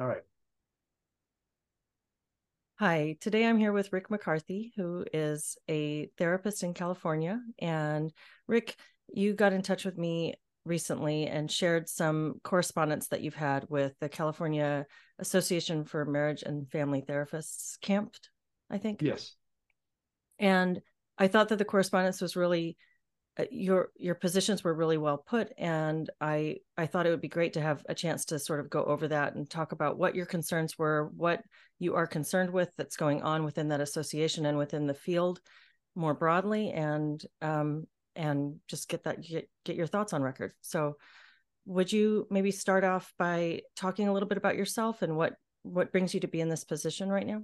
All right. Hi, today I'm here with Rick McCarthy, who is a therapist in California. And Rick, you got in touch with me recently and shared some correspondence that you've had with the California Association for Marriage and Family Therapists CAMFT, I think. Yes. And I thought that the correspondence was really your your positions were really well put and i i thought it would be great to have a chance to sort of go over that and talk about what your concerns were what you are concerned with that's going on within that association and within the field more broadly and um and just get that get, get your thoughts on record. So would you maybe start off by talking a little bit about yourself and what what brings you to be in this position right now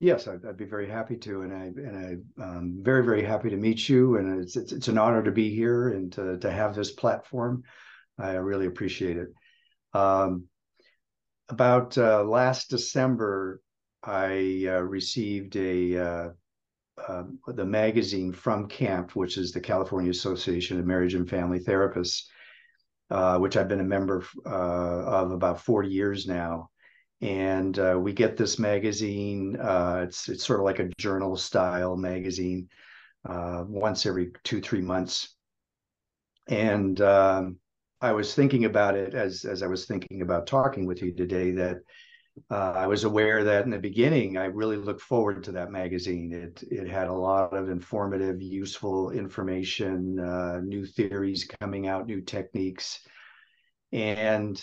Yes, I'd, I'd, be very happy to, and I and I um, very very happy to meet you, and it's, it's, it's an honor to be here and to to have this platform. I really appreciate it. Um, about uh, last December, I uh, received a uh, um, the magazine from CAMFT, which is the California Association of Marriage and Family Therapists, uh, which I've been a member uh, of about forty years now and uh, we get this magazine. Uh, it's it's sort of like a journal style magazine, uh, once every two three months. And um, I was thinking about it as as I was thinking about talking with you today. That uh, I was aware that in the beginning I really looked forward to that magazine. It it had a lot of informative, useful information, uh, new theories coming out, new techniques, and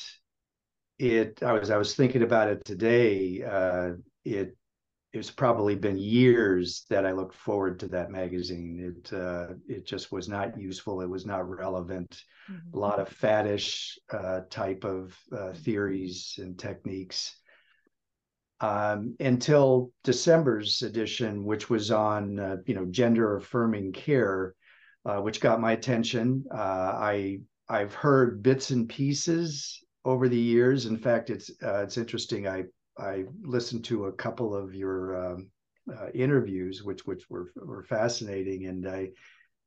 it i was i was thinking about it today uh, it it's probably been years that i looked forward to that magazine. It uh, it just was not useful. It was not relevant. Mm-hmm. a lot of faddish uh, type of uh, theories and techniques. Um, until december's edition which was on uh, you know gender affirming care uh, which got my attention. I i've heard bits and pieces over the years. In fact, it's uh, it's interesting. I I listened to a couple of your um, uh, interviews, which which were were fascinating, and I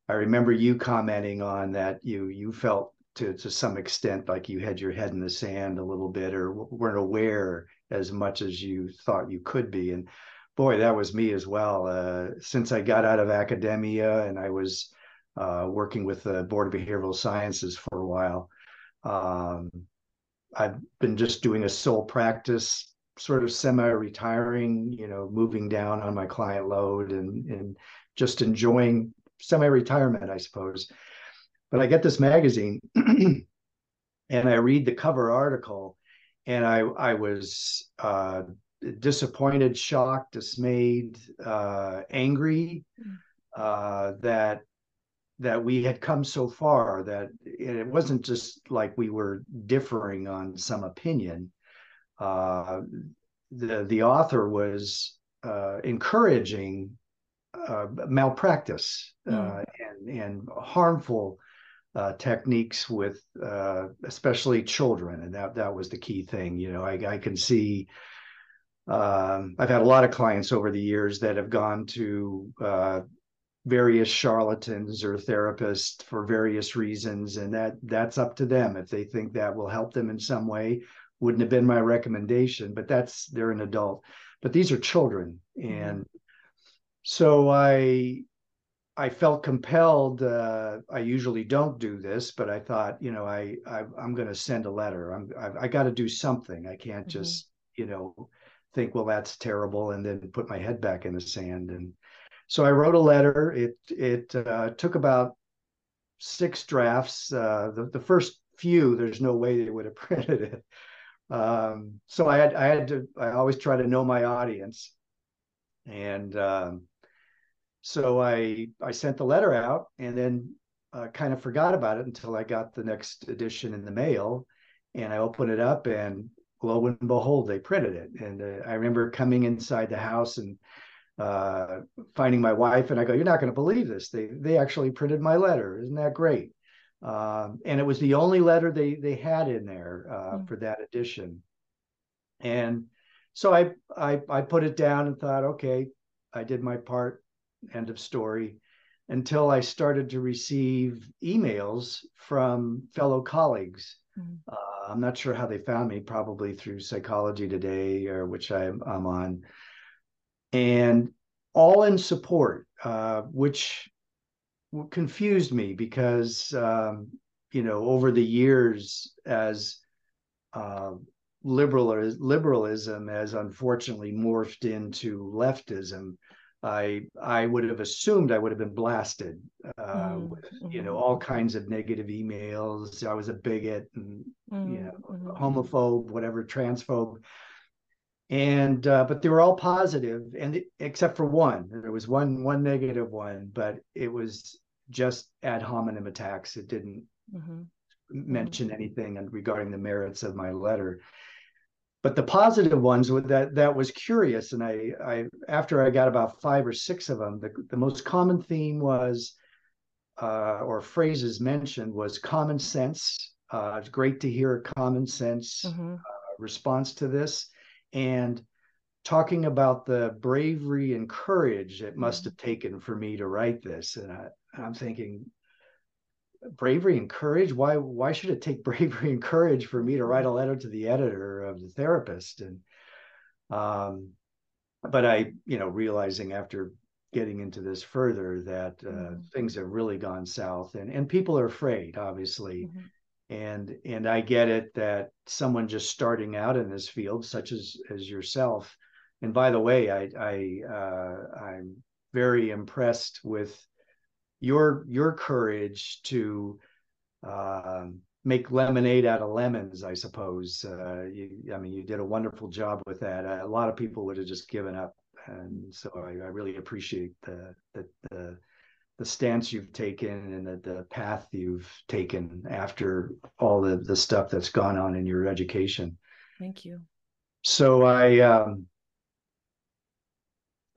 I remember you commenting on that you you felt to to some extent like you had your head in the sand a little bit, or weren't aware as much as you thought you could be, and boy, that was me as well. Uh, since I got out of academia and I was uh, working with the Board of Behavioral Sciences for a while. Um, I've been just doing a sole practice, sort of semi-retiring, you know, moving down on my client load and and just enjoying semi-retirement, I suppose. But I get this magazine and I read the cover article and I I was uh, disappointed, shocked, dismayed, uh, angry mm. uh, that that we had come so far that it wasn't just like we were differing on some opinion. Uh, the the author was uh, encouraging uh, malpractice mm. and and harmful uh, techniques with uh, especially children, and that that was the key thing. You know, I, I can see. Um, I've had a lot of clients over the years that have gone to various charlatans or therapists for various reasons and that that's up to them if they think that will help them in some way wouldn't have been my recommendation but that's they're an adult but these are children mm-hmm. and so i i felt compelled uh, i usually don't do this but i thought you know i, I am going to send a letter i'm i, I got to do something i can't mm-hmm. just you know think well that's terrible and then put my head back in the sand and so I wrote a letter. It it uh, took about six drafts. Uh, the the first few, there's no way they would have printed it. Um, so I had I had to. I always try to know my audience, and um, so I I sent the letter out, and then uh, kind of forgot about it until I got the next edition in the mail, and I opened it up, and lo and behold, they printed it. And uh, I remember coming inside the house and uh, finding my wife, and I go, "You're not going to believe this. They they actually printed my letter. Isn't that great?" Um, and it was the only letter they they had in there uh, mm. for that edition. And so I, I I put it down and thought, okay, I did my part. End of story. Until I started to receive emails from fellow colleagues Mm-hmm. Uh, I'm not sure how they found me, probably through Psychology Today, or which I'm, I'm on, and all in support, uh, which confused me because um, you know over the years as uh, liberal liberalism has unfortunately morphed into leftism I I would have assumed I would have been blasted uh, mm-hmm. with you know mm-hmm. all kinds of negative emails. I was a bigot and mm-hmm. you know mm-hmm. homophobe, whatever, transphobe, and uh, but they were all positive, and except for one, there was one one negative one, but it was just ad hominem attacks. It didn't mm-hmm. mention anything regarding the merits of my letter but the positive ones that that was curious and I, I after i got about five or six of them the, the most common theme was uh, or phrases mentioned was common sense uh, it's great to hear a common sense mm-hmm. uh, response to this and talking about the bravery and courage it must mm-hmm. have taken for me to write this and I, i'm thinking bravery and courage why why should it take bravery and courage for me to write a letter to the editor of the therapist and um but i you know realizing after getting into this further that uh, mm-hmm. things have really gone south and and people are afraid obviously mm-hmm. And and i get it that someone just starting out in this field such as as yourself and by the way i i uh, i'm very impressed with your your courage to uh, make lemonade out of lemons, I suppose. Uh, you, I mean, you did a wonderful job with that. A lot of people would have just given up, and so I, I really appreciate the, the the the stance you've taken and the, the path you've taken after all the the stuff that's gone on in your education. Thank you. So I um,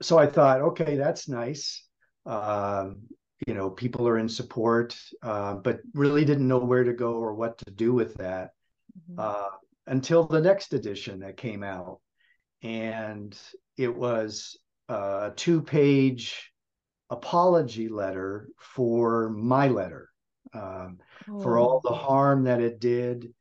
so I thought, okay, that's nice. Um, you know people are in support uh, but really didn't know where to go or what to do with that mm-hmm. uh, until the next edition that came out and it was a two page apology letter for my letter um, oh. for all the harm that it did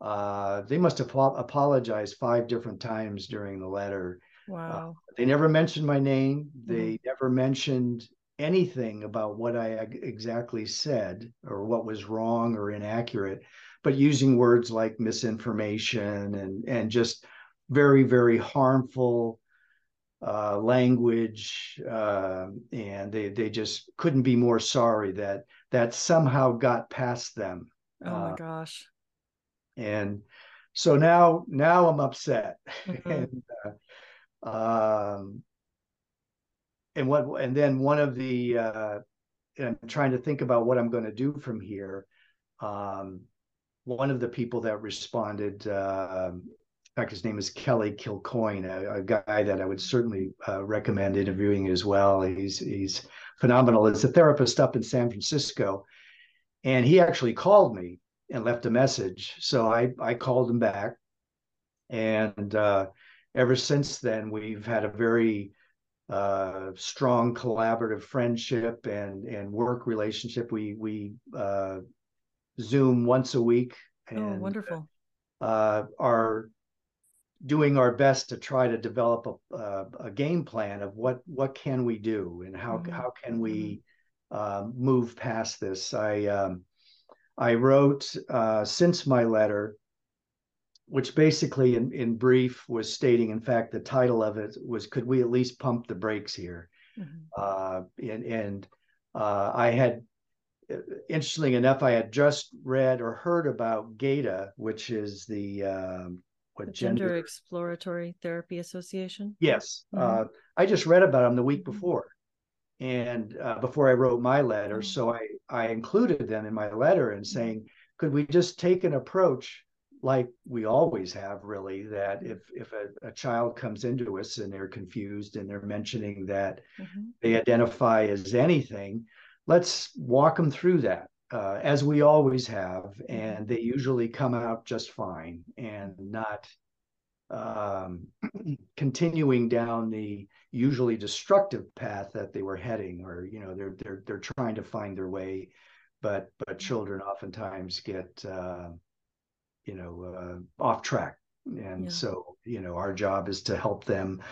uh, they must have apologized five different times during the letter wow they never mentioned my name they mm-hmm. never mentioned anything about what I exactly said or what was wrong or inaccurate, but using words like misinformation and and just very very harmful uh, language, uh, and they they just couldn't be more sorry that that somehow got past them. Oh my uh, gosh! And so now now I'm upset, mm-hmm. and uh, um, and what and then one of the uh, I'm trying to think about what I'm going to do from here. Um, one of the people that responded, uh, fact, his name is Kelly Kilcoyne, a, a guy that I would certainly uh, recommend interviewing as well. He's he's phenomenal. He's a therapist up in San Francisco, and he actually called me and left a message. So I I called him back, and uh, ever since then we've had a very uh, strong collaborative friendship and and work relationship. We we uh, Zoom once a week. Oh, and, oh, wonderful! Uh, are doing our best to try to develop a, a, a, game plan of what what can we do and how mm-hmm. how can we mm-hmm. move past this. I um, I wrote uh, since my letter which basically in, in brief was stating in fact the title of it was could we at least pump the brakes here mm-hmm. uh, and, and uh, i had interestingly enough i had just read or heard about GETA which is the um, what gender, gender, exploratory therapy association yes mm-hmm. uh, i just read about them the week mm-hmm. before and uh, before i wrote my letter mm-hmm. so i i included them in my letter and mm-hmm. saying could we just take an approach like we always have really that if if a, a, child comes into us and they're confused and they're mentioning that mm-hmm. they identify as anything let's walk them through that uh, as we always have mm-hmm. and they usually come out just fine and not um, continuing down the usually destructive path that they were heading or you know they're they're they're trying to find their way but but mm-hmm. children oftentimes get uh, you know, uh, off track. And yeah. so, you know, our job is to help them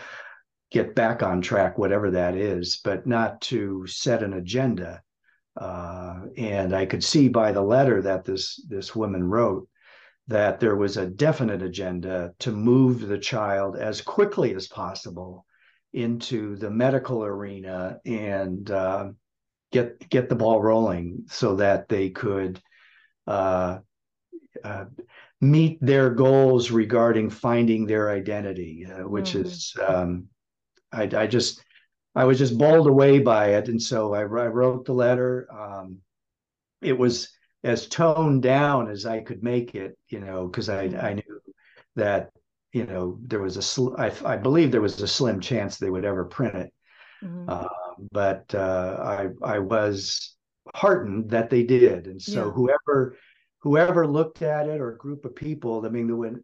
get back on track, whatever that is, but not to set an agenda. Uh, and I could see by the letter that this this woman wrote that there was a definite agenda to move the child as quickly as possible into the medical arena and uh, get get the ball rolling so that they could uh, uh, meet their goals regarding finding their identity, uh, which mm-hmm. is um, I, I, just I was just bowled away by it, and so I, I wrote the letter. Um, it was as toned down as I could make it, you know, because I I knew that you know there was a sl- I, I believe there was a slim chance they would ever print it. Mm-hmm. Uh, but uh, I I was heartened that they did, and so yeah. whoever whoever looked at it or a group of people, I mean, when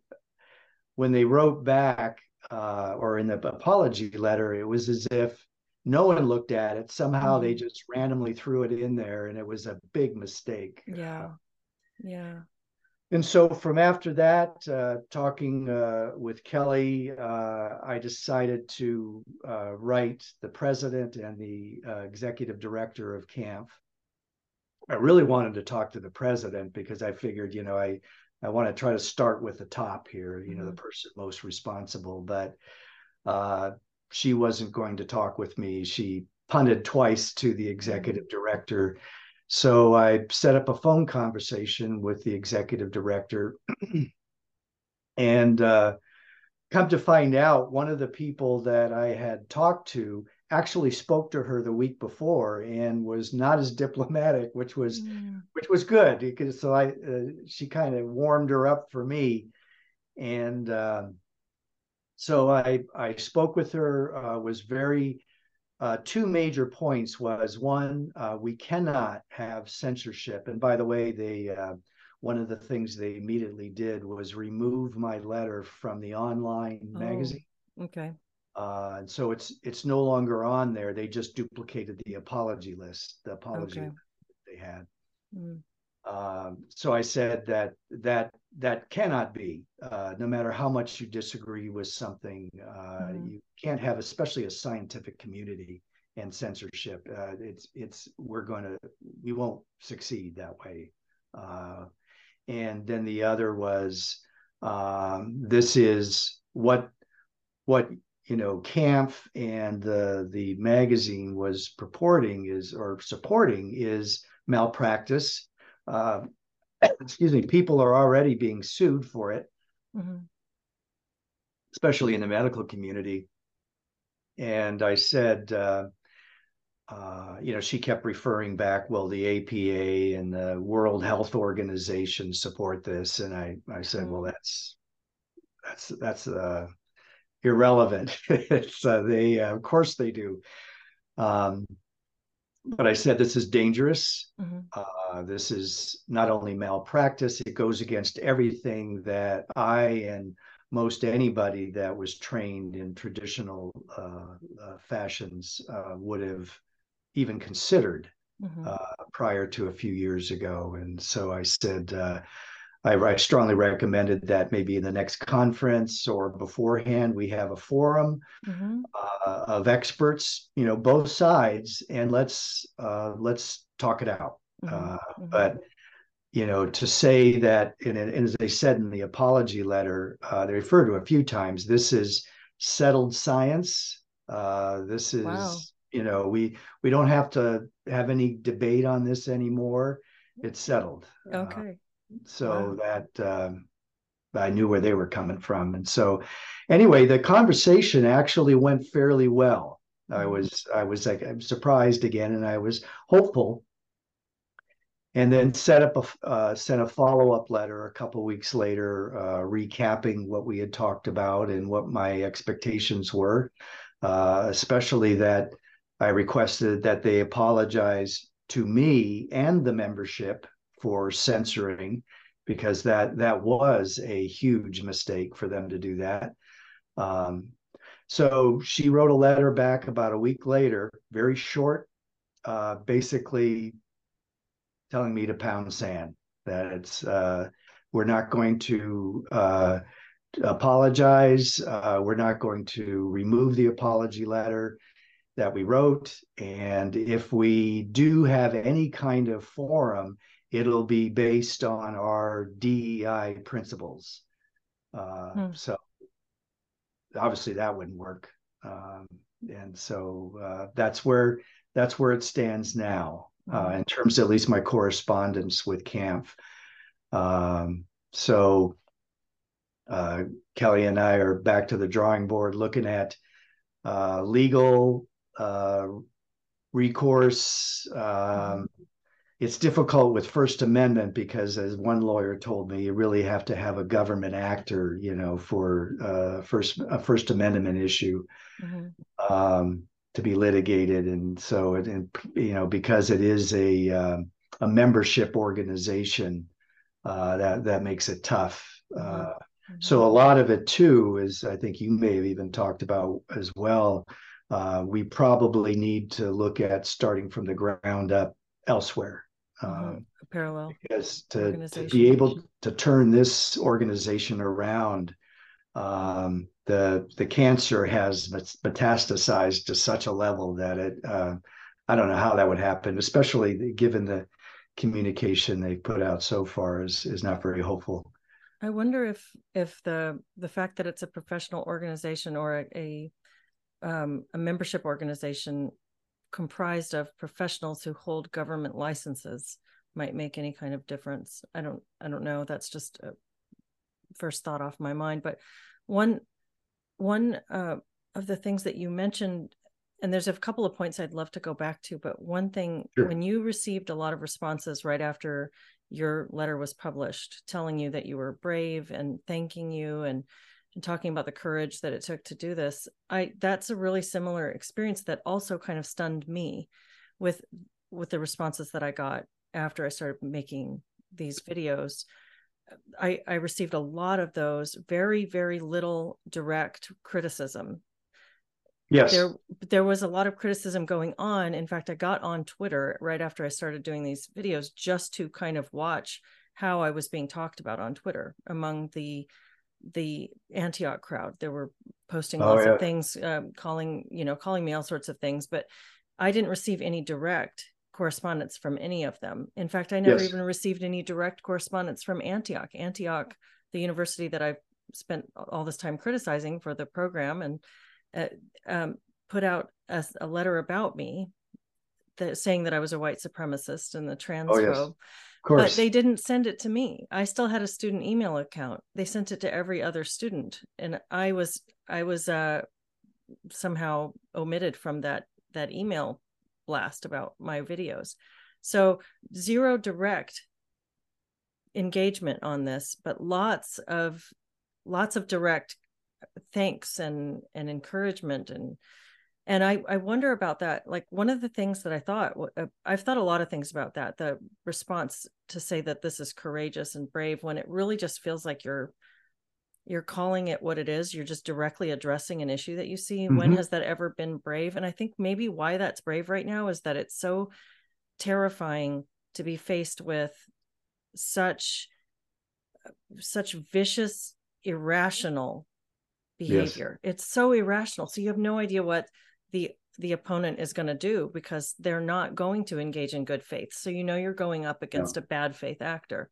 when they wrote back uh, or in the apology letter, it was as if no one looked at it. Somehow mm-hmm. they just randomly threw it in there, and it was a big mistake. Yeah, yeah. And so from after that, uh, talking uh, with Kelly, uh, I decided to uh, write the president and the uh, executive director of CAMFT I really wanted to talk to the president because I figured, you know, I I want to try to start with the top here, you know, the mm-hmm. person most responsible. But uh, she wasn't going to talk with me. She punted twice to the executive mm-hmm. director so I set up a phone conversation with the executive director. and uh, come to find out, one of the people that I had talked to actually spoke to her the week before and was not as diplomatic, which was mm. which was good because so I uh, she kind of warmed her up for me, and uh, so I I spoke with her, uh, was very uh, two major points was one, uh, we cannot have censorship. And by the way, they uh, one of the things they immediately did was remove my letter from the online oh, magazine. Okay. Uh, and so it's it's no longer on there. They just duplicated the apology list, the apology okay. they had. Mm. Um, so I said that that that cannot be. Uh, no matter how much you disagree with something, uh, mm-hmm. you can't have, especially a scientific community and censorship. Uh, it's it's we're going to we won't succeed that way. Uh, and then the other was um, this is what what you know CAMFT and the the magazine was purporting is or supporting is malpractice uh, excuse me, people are already being sued for it, mm-hmm. especially in the medical community. And I said, uh, uh, you know, she kept referring back, well, the APA and the World Health Organization support this, and I, I said, mm-hmm. well, that's that's that's uh, irrelevant. it's uh, they, uh, of course, they do. Um, but I said this is dangerous. Mm-hmm. Uh, this is not only malpractice; it goes against everything that I and most anybody that was trained in traditional uh, uh, fashions uh, would have even considered mm-hmm. Uh, prior to a few years ago. And so I said. I, I, strongly recommended that maybe in the next conference or beforehand we have a forum mm-hmm. uh, of experts, you know, both sides, and let's uh, let's talk it out. Mm-hmm. Uh, mm-hmm. But you know, to say that, and, and, as they said in the apology letter, uh, they refer to a few times. This is settled science. Uh, this is, wow. you know, we we don't have to have any debate on this anymore. It's settled. Uh, okay so wow. that um, I knew where they were coming from. And so, anyway, the conversation actually went fairly well. I mm-hmm. was I was like I'm surprised again, and I was hopeful. And then set up a uh, sent a follow up letter a couple weeks later, uh, recapping what we had talked about and what my expectations were, uh, especially that I requested that they apologize to me and the membership for censoring because that that was a huge mistake for them to do that. Um, so she wrote a letter back about a week later, very short, uh, basically telling me to pound sand. That it's uh, We're not going to uh, apologize. Uh, we're not going to remove the apology letter that we wrote. And if we do have any kind of forum, it'll be based on our DEI principles. Uh, hmm. So obviously that wouldn't work. Um, and so uh, that's where that's where it stands now uh, hmm. in terms of at least my correspondence with CAMFT. Um, so uh, Kelly and I are back to the drawing board looking at uh, legal uh, recourse. Um, it's difficult with First Amendment because, as one lawyer told me, you really have to have a government actor, you know, for uh, first a First Amendment issue mm-hmm. um, to be litigated, and so it, and, you know, because it is a um, a membership organization, uh, that that makes it tough. Uh, mm-hmm. so a lot of it too is, I think you may have even talked about as well uh, we probably need to look at starting from the ground up elsewhere. Mm-hmm. Um, parallel because to, to, be able to turn this organization around um, the the cancer has metastasized to such a level that it uh, i don't know how that would happen especially given the communication they've put out so far is is not very hopeful i wonder if if the the fact that it's a professional organization or a, a um, a membership organization comprised of professionals who hold government licenses might make any kind of difference. I don't I don't know. That's just a first thought off my mind. But one one uh, of the things that you mentioned, and there's a couple of points I'd love to go back to, but one thing sure. when you received a lot of responses right after your letter was published, telling you that you were brave and thanking you and and talking about the courage that it took to do this i that's a really similar experience that also kind of stunned me with with the responses that i got after i started making these videos. I i received a lot of those very very little direct criticism. Yes. there there was a lot of criticism going on. In fact i got on twitter right after i started doing these videos just to kind of watch how i was being talked about on twitter among the the Antioch crowd. There were posting oh, lots yeah. of things, um, calling you know calling me all sorts of things, but I didn't receive any direct correspondence from any of them. In fact, I never yes. even received any direct correspondence from Antioch. Antioch, the university that I've spent all this time criticizing for the program, and uh, um, put out a, a, letter about me that saying that I was a white supremacist and the transphobe. Oh, yes but they didn't send it to me. I still had a student email account. They sent it to every other student and i was i was uh somehow omitted from that that email blast about my videos. So zero direct engagement on this but lots of lots of direct thanks and and encouragement and and I, I wonder about that like one of the things that i thought uh, i've thought a lot of things about that the response to say that this is courageous and brave when it really just feels like you're you're calling it what it is you're just directly addressing an issue that you see mm-hmm. when has that ever been brave and i think maybe why that's brave right now is that it's so terrifying to be faced with such such vicious irrational behavior yes. it's so irrational so you have no idea what the the opponent is going to do because they're not going to engage in good faith. So you know you're going up against a bad faith actor.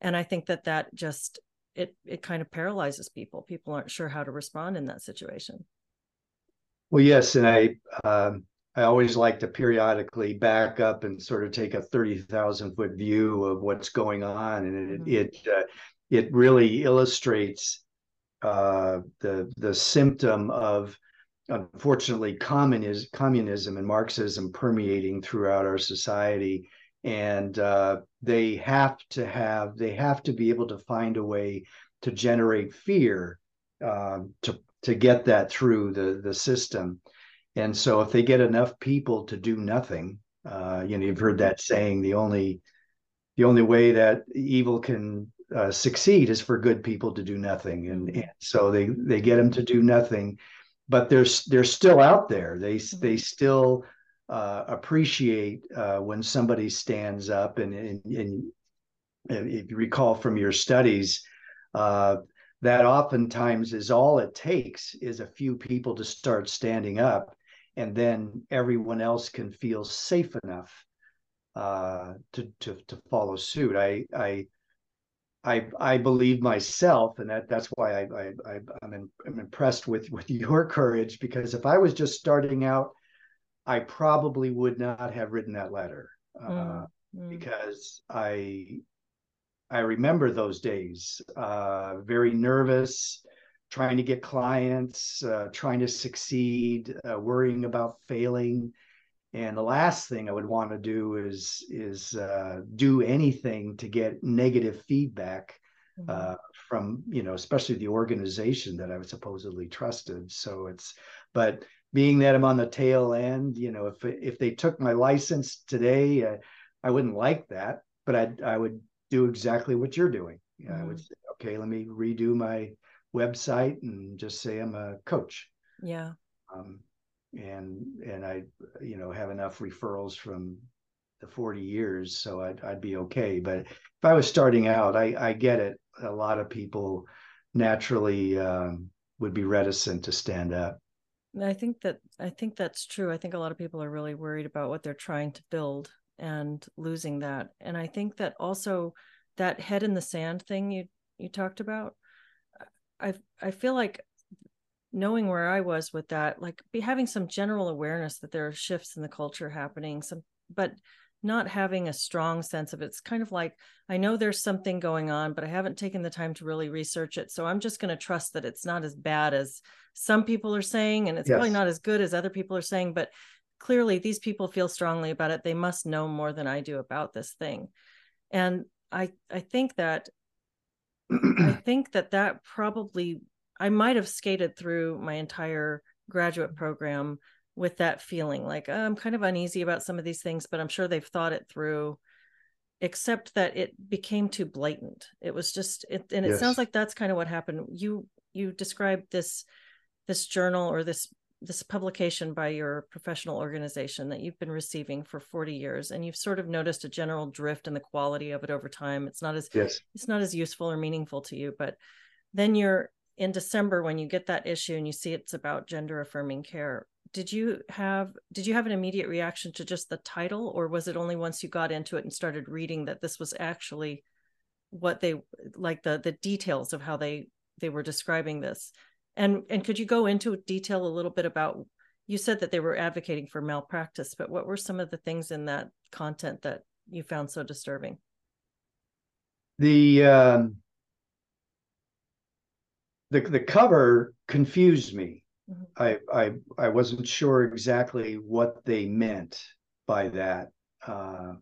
And i think that that just it it kind of paralyzes people. People aren't sure how to respond in that situation. Well yes and i um, i always like to periodically back up and sort of take a 30,000 foot view of what's going on. And it mm-hmm. it uh, it really illustrates uh, the the symptom of unfortunately communism, communism and Marxism permeating throughout our society, and uh, they have to have they have to be able to find a way to generate fear uh, to to get that through the the system. And so, if they get enough people to do nothing, uh, you know, you've heard that saying: the only the only way that evil can uh, succeed is for good people to do nothing, and, and so they they get them to do nothing but they're they're still out there. They mm-hmm. they still uh, appreciate uh, when somebody stands up and, and, and if you recall from your studies, uh, that oftentimes is all it takes is a few people to start standing up, and then everyone else can feel safe enough uh, to to to follow suit. I I I I believe myself, and that that's why I, I, I am in, I'm impressed with with your courage because if I was just starting out, I probably would not have written that letter uh, mm, mm. because I I remember those days, uh, very nervous, trying to get clients, uh, trying to succeed, uh, worrying about failing. And the last thing I would want to do is is uh, do anything to get negative feedback mm-hmm. Uh, from you know, especially the organization that I was supposedly trusted. So it's, but being that I'm on the tail end, you know, if if they took my license today, uh, I wouldn't like that, but I I would do exactly what you're doing. Mm-hmm. I would mm-hmm. say, okay, let me redo my website and just say I'm a coach. Yeah. Um, and and I, you know, have enough referrals from the 40 years, so I'd I'd be okay. But if I was starting out, I I get it. A lot of people naturally um, would be reticent to stand up. I think that I think that's true. I think a lot of people are really worried about what they're trying to build and losing that. And I think that also that head in the sand thing you you talked about, I I feel like knowing where I was with that, like be having some general awareness that there are shifts in the culture happening, some but not having a strong sense of it. it's kind of like I know there's something going on, but I haven't taken the time to really research it. So I'm just going to trust that it's not as bad as some people are saying, and it's yes. probably not as good as other people are saying, but clearly these people feel strongly about it they must know more than i do about this thing and i i think that i think that that probably i might have skated through my entire graduate program with that feeling like oh, i'm kind of uneasy about some of these things but i'm sure they've thought it through except that it became too blatant it was just it and it yes. sounds like that's kind of what happened you you described this this journal or this this publication by your professional organization that you've been receiving for 40 years and you've sort of noticed a general drift in the quality of it over time it's not as yes. it's not as useful or meaningful to you but then you're in december when you get that issue and you see it's about gender affirming care did you have did you have an immediate reaction to just the title or was it only once you got into it and started reading that this was actually what they like the the details of how they they were describing this and and could you go into detail a little bit about you said that they were advocating for malpractice, but what were some of the things in that content that you found so disturbing? The um, the the cover confused me. Mm-hmm. I I I wasn't sure exactly what they meant by that. Uh,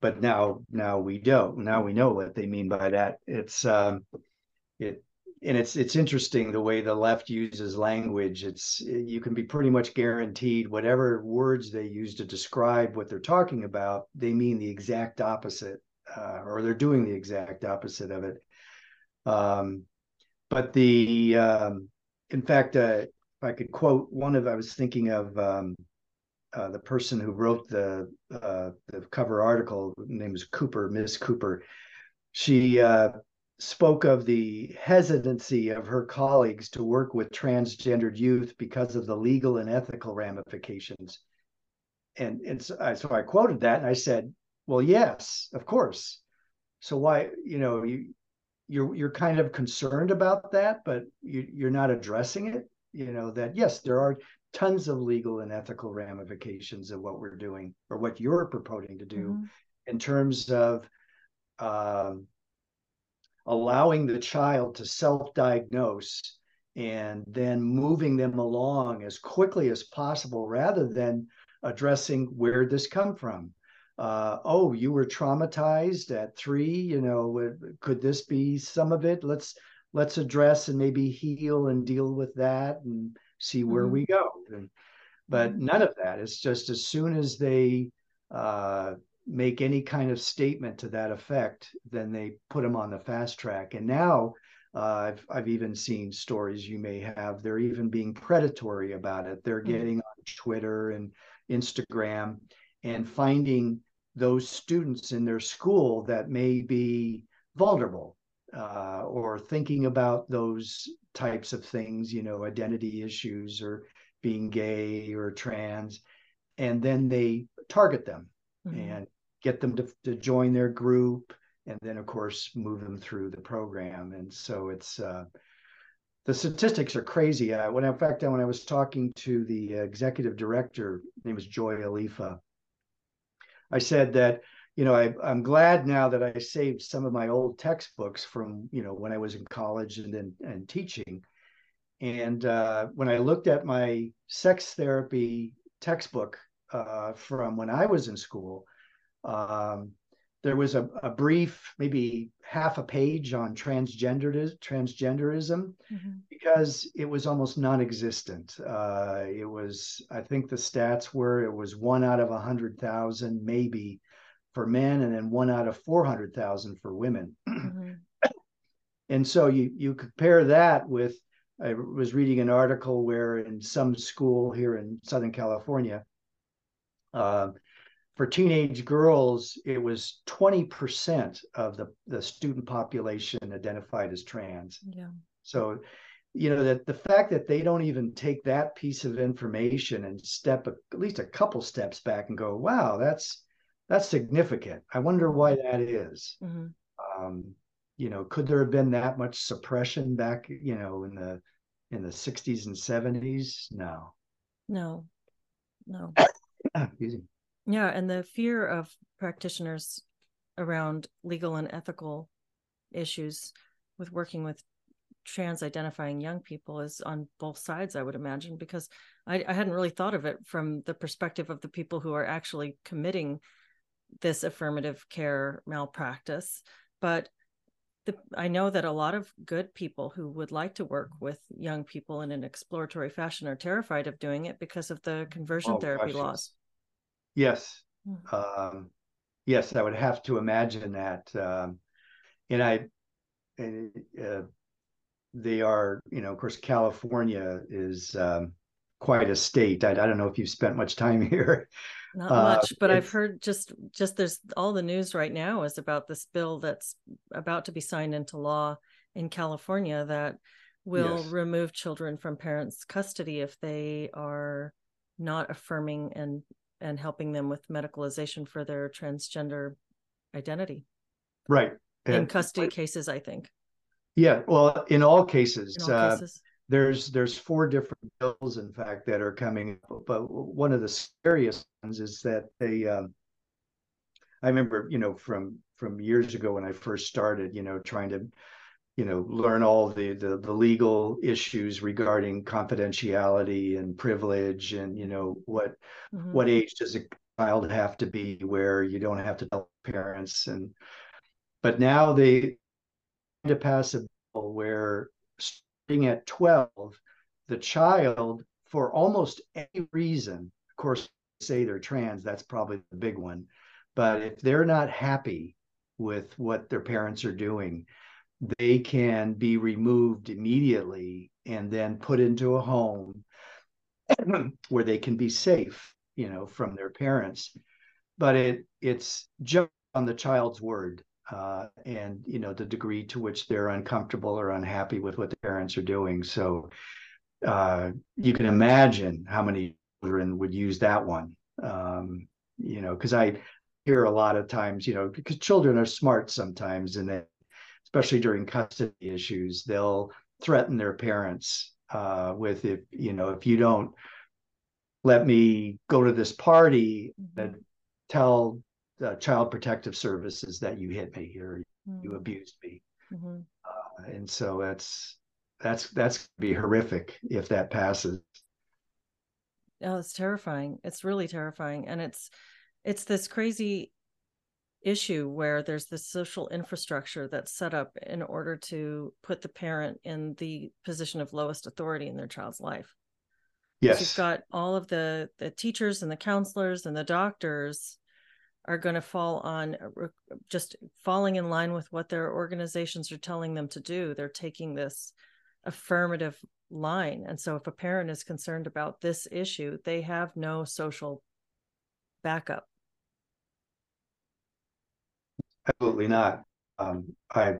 but now now we don't. Now we know what they mean by that. It's um, it and it's it's interesting the way the left uses language it's you can be pretty much guaranteed whatever words they use to describe what they're talking about they mean the exact opposite uh, or they're doing the exact opposite of it um, but the um, in fact uh, if i could quote one of i was thinking of um, uh, the person who wrote the uh, the cover article name is cooper miss cooper she uh, spoke of the hesitancy of her colleagues to work with transgendered youth because of the legal and ethical ramifications. And, and so, I, so I quoted that and I said, well, yes, of course. So why, you know, you, you're, you're kind of concerned about that, but you, you're not addressing it, you know, that yes, there are tons of legal and ethical ramifications of what we're doing or what you're proposing to do mm-hmm. in terms of um, allowing the child to self-diagnose and then moving them along as quickly as possible rather than addressing where this come from uh, oh you were traumatized at three you know could this be some of it let's let's address and maybe heal and deal with that and see where mm-hmm. we go and, but mm-hmm. none of that it's just as soon as they uh, make any kind of statement to that effect, then they put them on the fast track. And now uh, I've I've even seen stories you may have. They're even being predatory about it. They're mm-hmm. getting on Twitter and Instagram and finding those students in their school that may be vulnerable uh, or thinking about those types of things, you know, identity issues or being gay or trans, and then they target them mm-hmm. and get them to, to join their group, and then of course move them through the program. And so it's uh, the statistics are crazy. Uh, when in fact, when I was talking to the executive director, name was Joy Alafia, I said that you know I, I'm glad now that I saved some of my old textbooks from you know when I was in college and then and teaching. And uh, when I looked at my sex therapy textbook uh, from when I was in school, um, there was a, a, brief, maybe half a page on transgenderism, transgenderism mm-hmm. because it was almost non-existent. Uh, it was, I think the stats were it was one out of a hundred thousand, maybe for men, and then one out of four hundred thousand for women. Mm-hmm. and so you you compare that with I was reading an article where in some school here in Southern California. Uh, for teenage girls, it was 20% of the, the student population identified as trans. Yeah. So, you know, that the fact that they don't even take that piece of information and step a, at least a couple steps back and go, wow, that's that's significant. I wonder why that is. Mm-hmm. Um, you know, could there have been that much suppression back, you know, in the in the 60s and 70s? No. No. No. Excuse me. Yeah, and the fear of practitioners around legal and ethical issues with working with trans identifying young people is on both sides, I would imagine, because I, I, hadn't really thought of it from the perspective of the people who are actually committing this affirmative care malpractice. But the, I know that a lot of good people who would like to work with young people in an exploratory fashion are terrified of doing it because of the conversion oh, therapy gosh, laws. Yes. Mm-hmm. Um, yes, I would have to imagine that. Um, and I, uh, they are, you know, of course, California is um, quite a state. I, I, don't know if you've spent much time here. Not uh, much, but I've heard just just there's all the news right now is about this bill that's about to be signed into law in California that will yes. remove children from parents' custody if they are not affirming and and helping them with medicalization for their transgender identity. Right. In and, custody cases, I think. Yeah. Well, in all cases. In all uh, cases. There's there's four different bills, in fact, that are coming. But one of the scariest ones is that they. Um, I remember, you know, from from years ago when I first started, you know, trying to you know learn all the, the the, legal issues regarding confidentiality and privilege and you know what mm-hmm. what age does a child have to be where you don't have to tell parents and but now they to pass a bill where starting at 12 the child for almost any reason of course say they're trans that's probably the big one but if they're not happy with what their parents are doing they can be removed immediately and then put into a home where they can be safe, you know, from their parents. But it it's just on the child's word uh, and you know the degree to which they're uncomfortable or unhappy with what the parents are doing. So uh, you can imagine how many children would use that one. Um, you know, because I hear a lot of times, you know, because children are smart sometimes, and they especially during custody issues, they'll threaten their parents uh, with if you know if you don't let me go to this party, then mm-hmm. tell the child protective services that you hit me or mm-hmm. you abused me. Mm-hmm. Uh, and so that's that's that's be horrific if that passes. Oh, it's terrifying. It's really terrifying, and it's it's this crazy issue where there's this social infrastructure that's set up in order to put the parent in the position of lowest authority in their child's life. Yes. You've got all of the the teachers and the counselors and the doctors are going to fall on uh, just falling in line with what their organizations are telling them to do. They're taking this affirmative line. And so if a parent is concerned about this issue, they have no social backup absolutely not. Um, I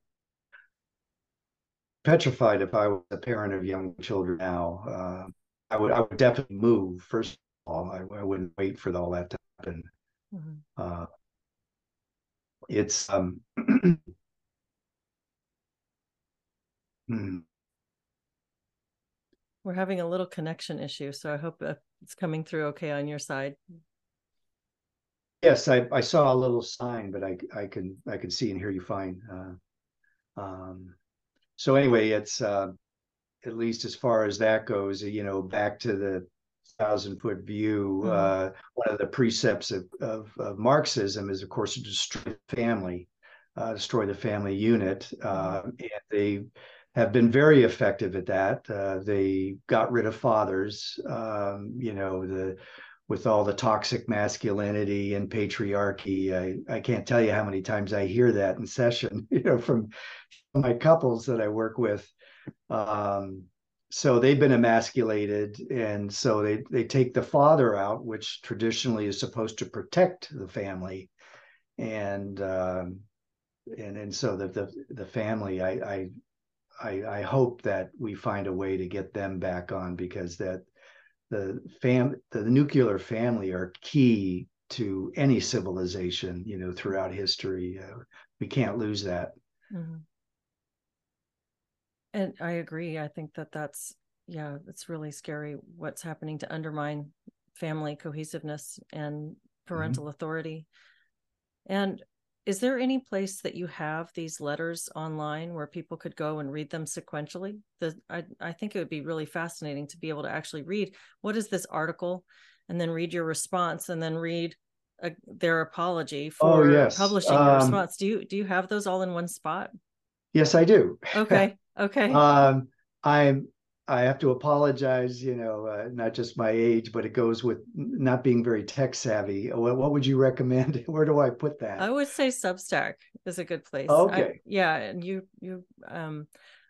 petrified if I was a parent of young children now. Uh, I would I would definitely move. First of all, I, I wouldn't wait for all that to happen. Mm-hmm. Uh, it's um, hmm. We're having a little connection issue, so I hope it's coming through okay on your side. Yes, I, I saw a little sign, but I I can I can see and hear you fine. Uh, um, so anyway, it's uh, at least as far as that goes, you know, back to the thousand foot view. Mm-hmm. Uh, one of the precepts of, of, of, Marxism is, of course, to destroy the family, uh, destroy the family unit, uh, and they have been very effective at that. Uh, they got rid of fathers. Um, you know the with all the toxic masculinity and patriarchy. I, I can't tell you how many times I hear that in session, you know, from my couples that I work with. Um, so they've been emasculated, and so they they take the father out, which traditionally is supposed to protect the family, and um, and and so the the the family, I I I, I hope that we find a way to get them back on because that the fam the nuclear family are key to any civilization you know throughout history uh, we can't lose that mm-hmm. and i agree i think that that's yeah it's really scary what's happening to undermine family cohesiveness and parental mm-hmm. authority and is there any place that you have these letters online where people could go and read them sequentially? The, I, I think it would be really fascinating to be able to actually read what is this article? and then read your response and then read a, their apology oh, for oh, yes. publishing um, your response. Do you do you have those all in one spot? Yes i do. Okay okay. Um i'm I have to apologize, you know, uh, not just my age, but it goes with not being very tech savvy. What, what, would you recommend? Where do I put that? I would say Substack is a good place. Okay. I, yeah, and you you um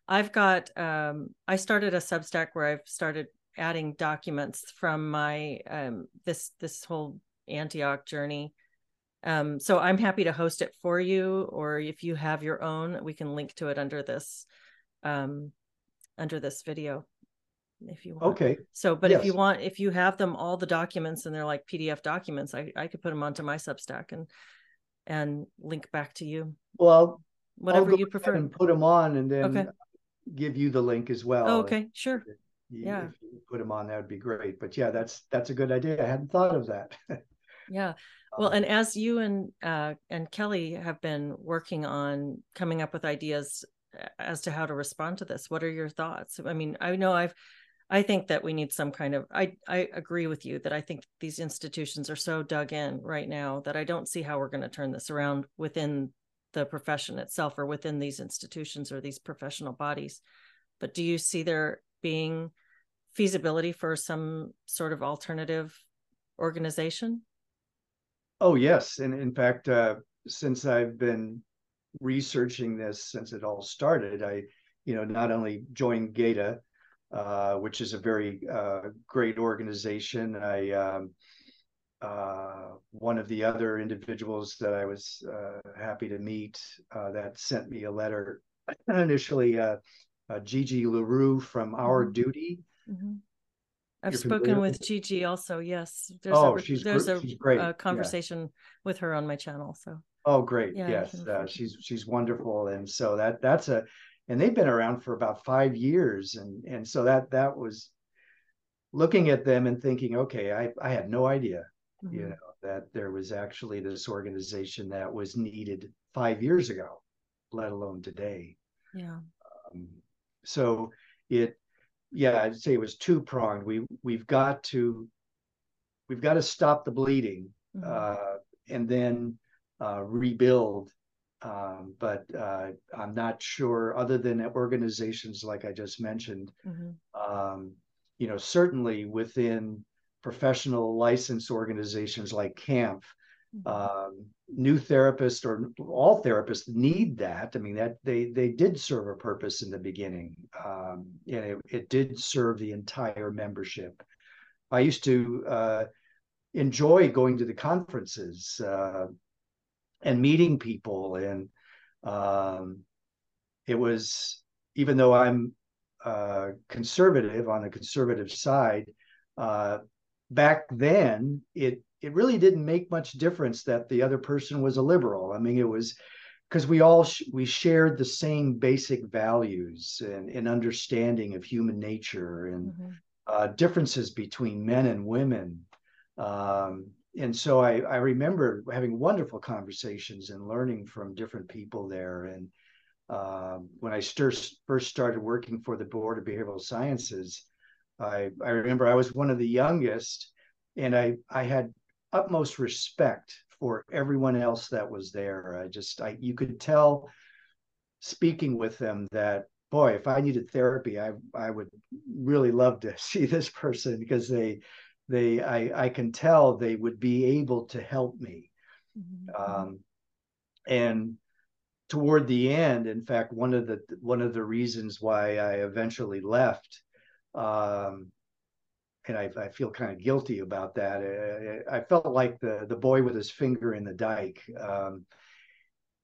I've got um I started a Substack where I've started adding documents from my um this this whole Antioch journey. Um so I'm happy to host it for you or if you have your own, we can link to it under this um under this video if you want. Okay. So, but yes. if you want, if you have them all the documents and they're like PDF documents, I I could put them onto my Substack and and link back to you. Well, whatever you prefer. And put them on, and then okay. give you the link as well. Oh, okay, sure. You, yeah. If you put them on, that would be great. But yeah, that's that's a good idea. I hadn't thought of that. yeah. Well, um, and as you and uh, and Kelly have been working on coming up with ideas as to how to respond to this, what are your thoughts? I mean, I know I've I think that we need some kind of I I agree with you that I think these institutions are so dug in right now that I don't see how we're going to turn this around within the profession itself or within these institutions or these professional bodies. But do you see there being feasibility for some sort of alternative organization? Oh yes, and in fact, uh, since I've been researching this since it all started, I you know not only joined GETA uh, which is a very uh, great organization. I um, uh, one of the other individuals that I was uh, happy to meet uh, that sent me a letter initially, Gigi LaRue from Our mm-hmm. Duty. Mm-hmm. I've You're spoken with Gigi also. Yes, there's oh, a, she's there's a, she's great. a conversation yeah. with her on my channel. So oh, great. Yeah, yes, she's she's wonderful, and so that that's a and they've been around for about five years and and so that that was looking at them and thinking okay i i had no idea mm-hmm. you know that there was actually this organization that was needed five years ago let alone today yeah um, so it yeah i'd say it was two pronged we we've got to we've got to stop the bleeding mm-hmm. uh, and then uh, rebuild um, but uh, I'm not sure, other than organizations like I just mentioned, mm-hmm. um, you know, certainly within professional license organizations like CAMFT, mm-hmm. um, new therapists or all therapists need that. I mean, that they they did serve a purpose in the beginning, um, and it, it, did serve the entire membership. I used to uh, enjoy going to the conferences. Uh, and meeting people. And um, it was even though i'm uh, conservative on the conservative side uh, back then it it really didn't make much difference that the other person was a liberal. I mean it was because we all sh- we shared the same basic values and, and understanding of human nature and mm-hmm. uh, differences between men and women. Um, and so I, I remember having wonderful conversations and learning from different people there. And um, when I first first started working for the Board of Behavioral Sciences, I, I remember I was one of the youngest, and I I had utmost respect for everyone else that was there. I just I you could tell speaking with them that boy, if I needed therapy, I I would really love to see this person because they they I, I can tell they would be able to help me. Mm-hmm. Um, and toward the end, in fact, one of the one of the reasons why I eventually left, um, and I, I feel kind of guilty about that. I, I, felt like the the boy with his finger in the dike. Um,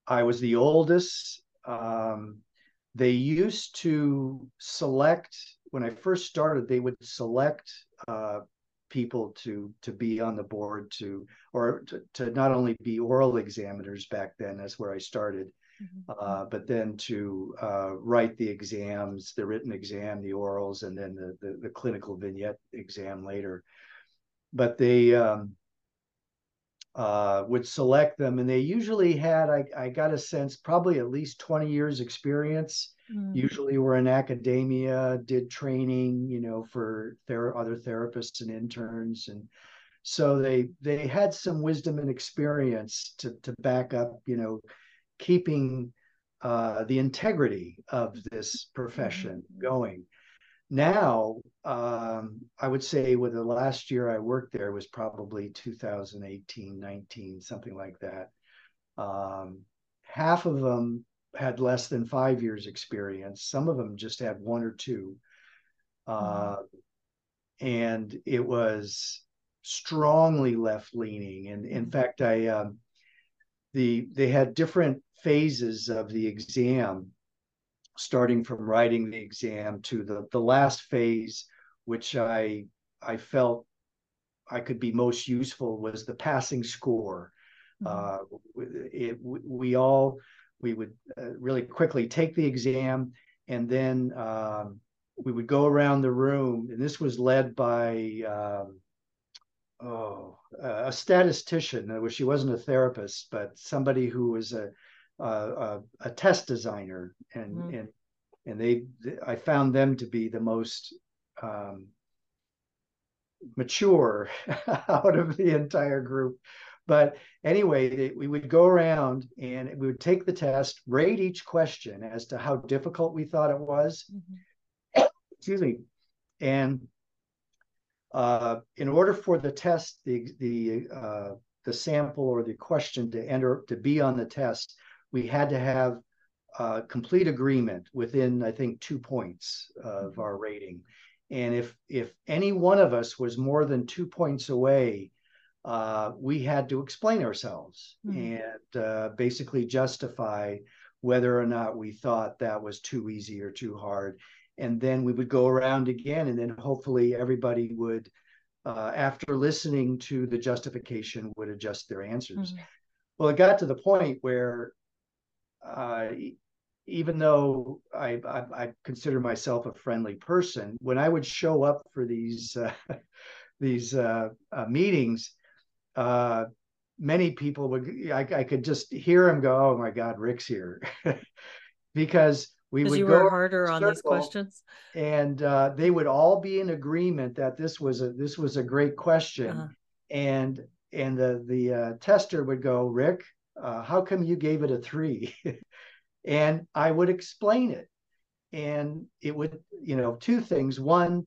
I was the oldest. Um, they used to select when I first started. They would select uh, people to to be on the board to or to, to not only be oral examiners back then that's where i started mm-hmm. uh, but then to uh, write the exams the written exam the orals and then the the, the clinical vignette exam later but they um, uh, would select them and they usually had I, I got a sense probably at least 20 years experience Mm. Usually we're in academia, did training, you know, for ther- other therapists and interns. And so they they had some wisdom and experience to to back up, you know, keeping uh, the integrity of this profession mm-hmm. going. Now, um, I would say with the last year I worked there was probably 2018, 19, something like that. Um, half of them had less than five years experience. Some of them just had one or two. Uh, and it was strongly left leaning. And in mm-hmm. fact, I, um, the, they had different phases of the exam, starting from writing the exam to the, the last phase, which I, I felt I could be most useful was the passing score. Mm-hmm. Uh, it, we all we would uh, really quickly take the exam and then um, we would go around the room and this was led by um, oh a statistician which she wasn't a therapist but somebody who was a a, a test designer and mm-hmm. and and they i found them to be the most um, mature out of the entire group but anyway, we would go around and we would take the test, rate each question as to how difficult we thought it was. Mm-hmm. Excuse me. And uh, in order for the test, the the uh, the sample or the question to enter to be on the test, we had to have uh, complete agreement within, I think, two points of mm-hmm. our rating. And if if any one of us was more than two points away uh, we had to explain ourselves mm-hmm. and uh, basically justify whether or not we thought that was too easy or too hard. And then we would go around again, and then hopefully everybody would, uh, after listening to the justification, would adjust their answers. Mm-hmm. Well, it got to the point where, uh, even though I, I, I, consider myself a friendly person, when I would show up for these uh, these uh, meetings, uh, many people would I, I, could just hear him go, "Oh my God, Rick's here," because we would you go were harder on these questions, and uh, they would all be in agreement that this was a this was a great question, uh-huh. and and the the uh, tester would go, "Rick, uh, how come you gave it a three? and I would explain it, and it would you know two things. One,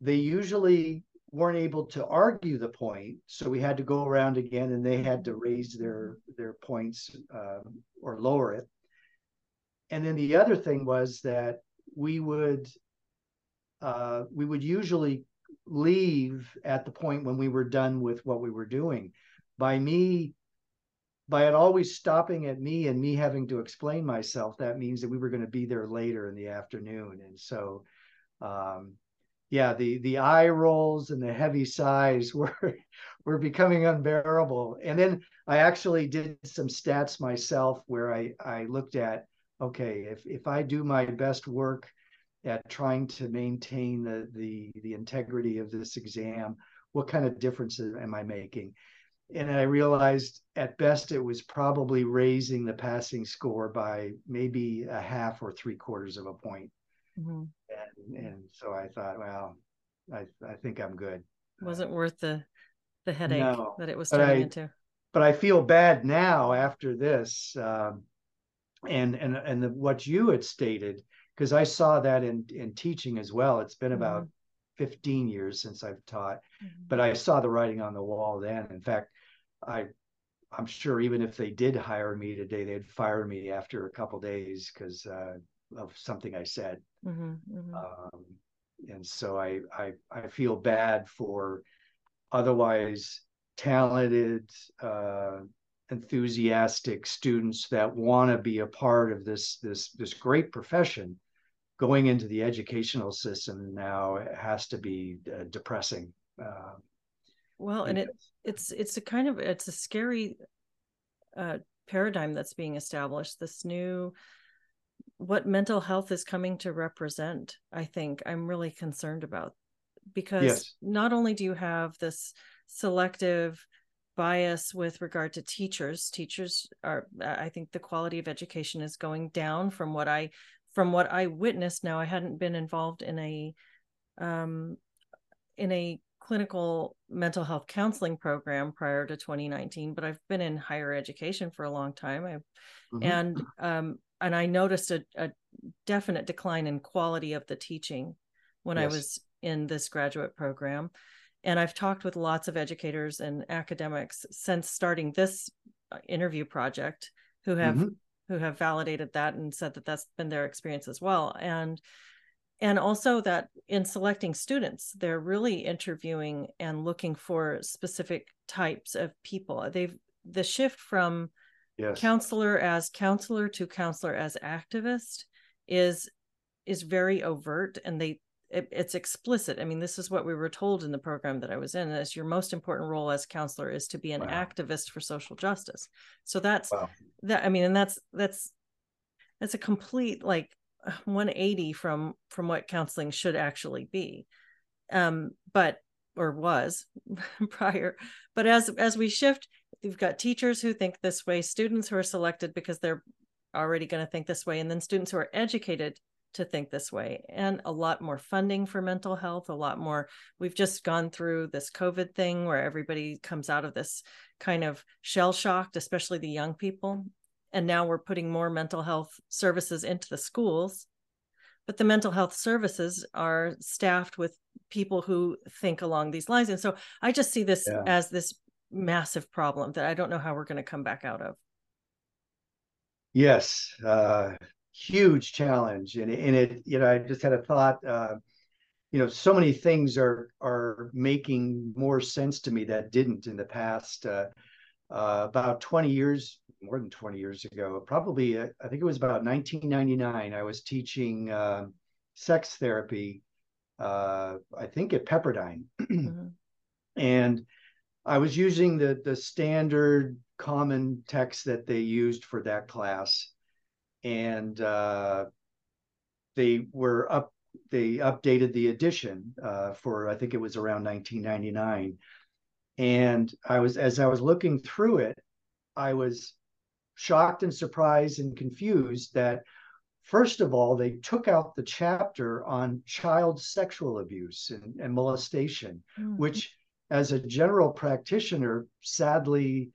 they usually weren't able to argue the point, so we had to go around again, and they had to raise their their points uh, or lower it. And then the other thing was that we would uh, we would usually leave at the point when we were done with what we were doing. By me by it always stopping at me and me having to explain myself, that means that we were going to be there later in the afternoon. And so, um, yeah, the the eye rolls and the heavy sighs were were becoming unbearable. And then I actually did some stats myself where I I looked at okay, if if I do my best work at trying to maintain the the the integrity of this exam, what kind of differences am I making? And I realized at best it was probably raising the passing score by maybe a half or three quarters of a point. Mm-hmm. And, and so I thought, well, I, I think I'm good. Wasn't worth the the headache no, that it was turning into. But I feel bad now after this, um, and and and the, what you had stated because I saw that in in teaching as well. It's been about mm-hmm. 15 years since I've taught, mm-hmm. but I saw the writing on the wall then. In fact, I I'm sure even if they did hire me today, they'd fire me after a couple days because uh, of something I said. Mm-hmm, mm-hmm. Um, and so I, I I feel bad for otherwise talented, uh, enthusiastic students that want to be a part of this this this great profession. Going into the educational system now has to be uh, depressing. Uh, well, and it it's it's a kind of it's a scary uh, paradigm that's being established. This new what mental health is coming to represent, I think I'm really concerned about because yes. not only do you have this selective bias with regard to teachers, teachers are I think the quality of education is going down from what I from what I witnessed. Now I hadn't been involved in a um in a clinical mental health counseling program prior to 2019 but i've been in higher education for a long time mm-hmm. and um, and I noticed a, a definite decline in quality of the teaching when yes. I was in this graduate program. And I've talked with lots of educators and academics since starting this uh, interview project who have mm-hmm. Who have validated that and said that that's been their experience as well. And and also that in selecting students, they're really interviewing and looking for specific types of people. They've the shift from yes. counselor as counselor to counselor as activist is is very overt and they it, it's explicit i mean this is what we were told in the program that i was in as your most important role as counselor is to be an wow. activist for social justice so that's wow. that i mean and that's that's that's a complete like 180 from from what counseling should actually be um but or was prior but as as we shift you've got teachers who think this way students who are selected because they're already going to think this way and then students who are educated to think this way and a lot more funding for mental health a lot more we've just gone through this covid thing where everybody comes out of this kind of shell shocked especially the young people and now we're putting more mental health services into the schools but the mental health services are staffed with people who think along these lines and so i just see this yeah. as this massive problem that I don't know how we're going to come back out of. Yes, uh, huge challenge, and and it you know I just had a thought. Uh, you know, so many things are are making more sense to me that didn't in the past. Uh, uh, about 20 years, more than 20 years ago, probably uh, I think it was about 1999. I was teaching uh, sex therapy. Uh, I think at Pepperdine, mm-hmm. and I was using the the standard common text that they used for that class, and uh, they were up. They updated the edition uh, for I think it was around 1999, and I was as I was looking through it, I was shocked and surprised and confused that first of all they took out the chapter on child sexual abuse and, and molestation, mm-hmm. which as a general practitioner, sadly,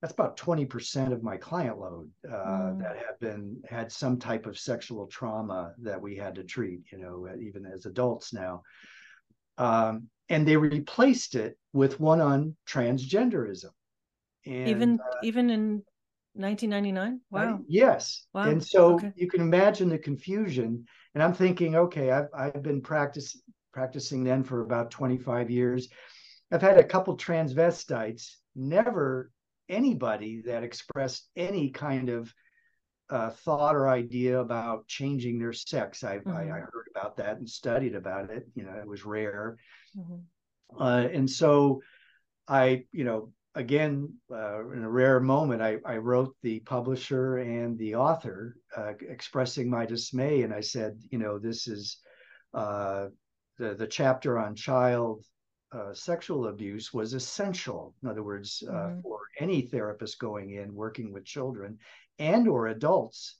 that's about 20% of my client load uh, mm. that have been had some type of sexual trauma that we had to treat, you know, even as adults now. Um, and they replaced it with one on transgenderism. And, even uh, even in 1999 wow yes wow. and so okay. you can imagine the confusion and i'm thinking okay i've, I've been practice, practicing then for about 25 years I've had a couple transvestites, never anybody that expressed any kind of uh, thought or idea about changing their sex. I, mm-hmm. I, I, heard about that and studied about it. You know, it was rare. Mm-hmm. Uh, and so I, you know, again, uh, in a rare moment, I, I wrote the publisher and the author uh, expressing my dismay. And I said, you know, this is uh, the, the chapter on child uh, sexual abuse was essential. In other words, uh, mm-hmm. for any therapist going in working with children and or adults,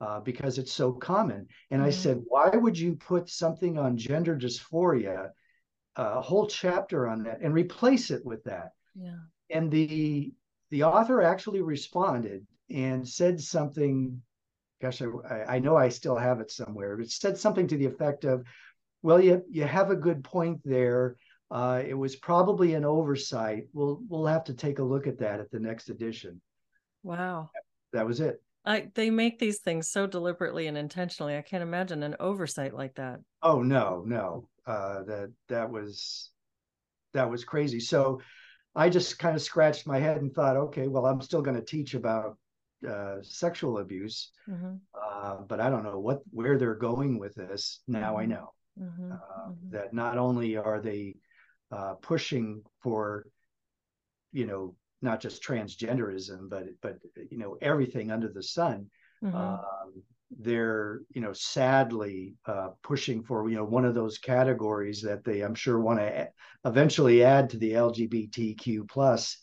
uh, because it's so common. And mm-hmm. I said, why would you put something on gender dysphoria, a whole chapter on that, and replace it with that? Yeah. And the the author actually responded and said something. Gosh, I, I know I still have it somewhere. It said something to the effect of, "Well, you you have a good point there." Uh, it was probably an oversight. We'll we'll have to take a look at that at the next edition. Wow. That was it. I they make these things so deliberately and intentionally. I can't imagine an oversight like that. Oh no, no. Uh, that that was that was crazy. So I just kind of scratched my head and thought, okay, well, I'm still going to teach about uh, sexual abuse, mm-hmm. uh, but I don't know what where they're going with this. Now mm-hmm. I know mm-hmm. Uh, mm-hmm. that not only are they uh, pushing for, you know, not just transgenderism, but but you know everything under the sun. Mm-hmm. Um, they're you know sadly uh, pushing for you know one of those categories that they I'm sure want to eventually add to the LGBTQ plus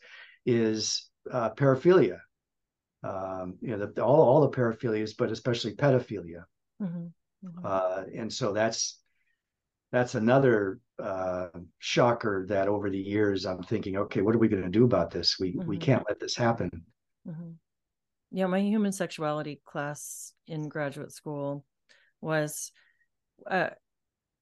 is uh, paraphilia. Um, you know the, all all the paraphilias, but especially pedophilia. Mm-hmm. Mm-hmm. Uh, and so that's that's another uh, shocker that over the years I'm thinking, okay, what are we going to do about this? We mm-hmm. we can't let this happen. Mm-hmm. Yeah, my human sexuality class in graduate school was, uh,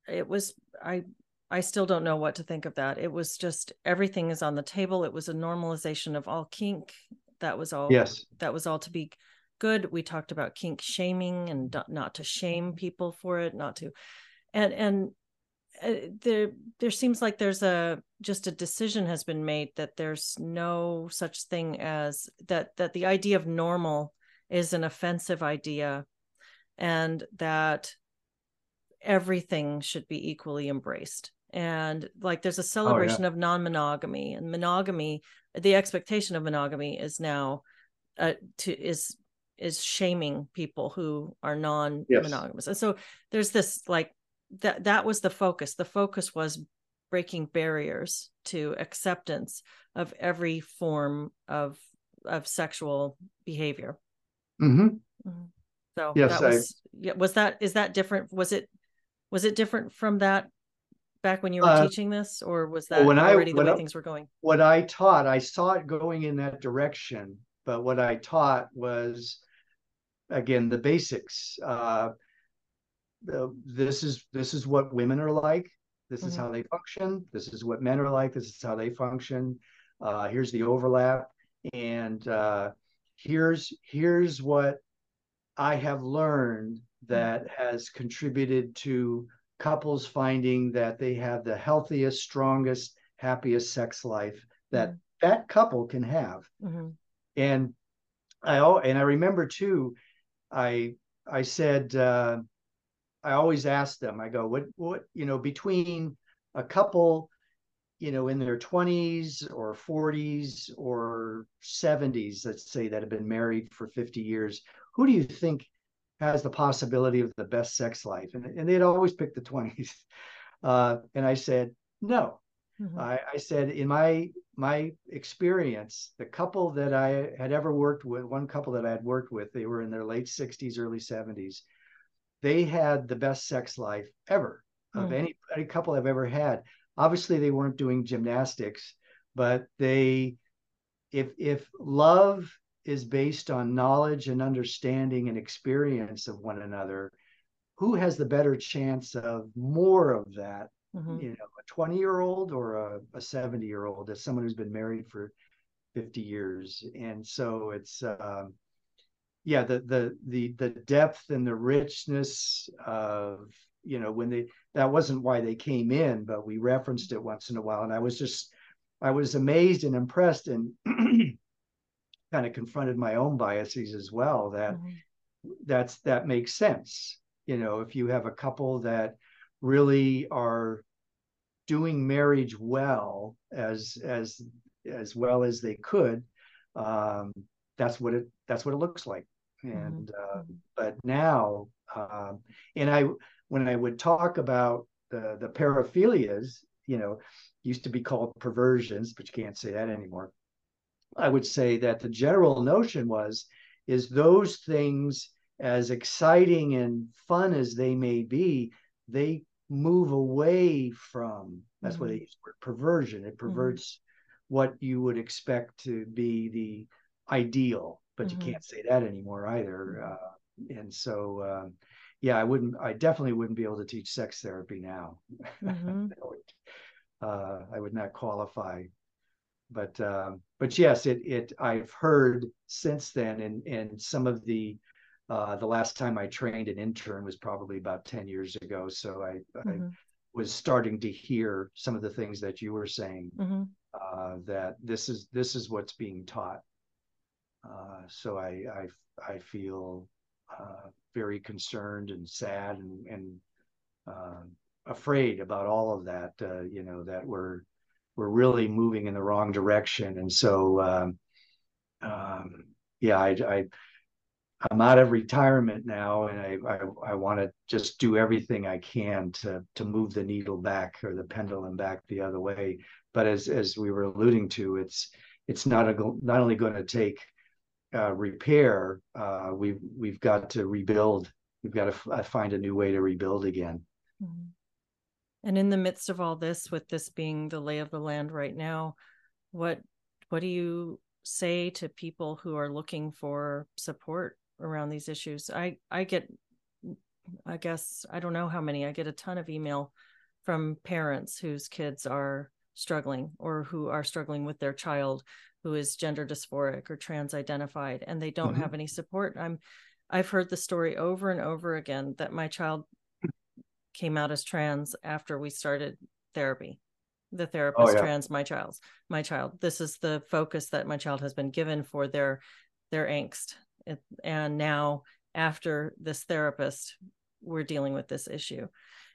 it was I I still don't know what to think of that. It was just everything is on the table. It was a normalization of all kink. That was all. Yes. That was all to be good. We talked about kink shaming and not to shame people for it, not to, and and uh, there there seems like there's a just a decision has been made that there's no such thing as that that the idea of normal is an offensive idea and that everything should be equally embraced and like there's a celebration oh, yeah. of non-monogamy and monogamy the expectation of monogamy is now uh, to is is shaming people who are non-monogamous yes. and so there's this like that that was the focus the focus was breaking barriers to acceptance of every form of of sexual behavior mm-hmm. Mm-hmm. so yes, that was I, yeah was that is that different was it was it different from that back when you were uh, teaching this or was that when already I, the way I, things were going what i taught i saw it going in that direction but what i taught was again the basics uh, this is this is what women are like this is mm-hmm. how they function this is what men are like this is how they function uh, here's the overlap and uh, here's here's what i have learned that mm-hmm. has contributed to couples finding that they have the healthiest strongest happiest sex life that mm-hmm. that couple can have mm-hmm. and i oh, and i remember too i i said uh, I always ask them, I go, what, what, you know, between a couple, you know, in their 20s or 40s or 70s, let's say, that have been married for 50 years, who do you think has the possibility of the best sex life? And, and they'd always pick the 20s. Uh, and I said, no. Mm-hmm. I, I said, in my my experience, the couple that I had ever worked with, one couple that I had worked with, they were in their late 60s, early 70s they had the best sex life ever of mm. any any couple I've ever had. Obviously, they weren't doing gymnastics, but they, if if love is based on knowledge and understanding and experience of one another, who has the better chance of more of that? Mm-hmm. You know, a 20 year old or a 70 year old as someone who's been married for 50 years. And so it's, um, yeah the the the the depth and the richness of you know when they that wasn't why they came in but we referenced it once in a while and i was just i was amazed and impressed and kind of confronted my own biases as well that mm-hmm. that's that makes sense you know if you have a couple that really are doing marriage well as as as well as they could um that's what it that's what it looks like and mm-hmm. uh, but now um and i when i would talk about the the paraphilias you know used to be called perversions but you can't say that anymore I would say that the general notion was is those things as exciting and fun as they may be, they move away from that's mm-hmm. what they use word perversion. It mm-hmm. perverts mm-hmm. what you would expect to be the ideal, but mm-hmm. you can't say that anymore either. Mm-hmm. Uh, and so, um, yeah, I wouldn't. I definitely wouldn't be able to teach sex therapy now. Mm-hmm. uh, I would not qualify but um, but yes, it it I've heard since then, and and some of the uh, the last time I trained an intern was probably about ten years ago. So I, mm-hmm. I was starting to hear some of the things that you were saying. Mm-hmm. Uh, that this is this is what's being taught. Uh, so I I I feel uh, very concerned and sad and and um, afraid about all of that. Uh, you know that we're we're really moving in the wrong direction. And so, um, um, yeah, I, I, I'm out of retirement now, and I, I, I want to just do everything I can to to move the needle back or the pendulum back the other way. But as as we were alluding to, it's it's not a not only going to take uh, repair. Uh, we've we've got to rebuild. We've got to f- uh, find a new way to rebuild again. Mm-hmm. And in the midst of all this, with this being the lay of the land right now, what what do you say to people who are looking for support around these issues? I I get I guess I don't know how many. I get a ton of email from parents whose kids are struggling or who are struggling with their child who is gender dysphoric or trans identified and they don't mm-hmm. have any support. I'm I've heard the story over and over again that my child came out as trans after we started therapy the therapist oh, yeah. trans my child's my child this is the focus that my child has been given for their their angst and now after this therapist we're dealing with this issue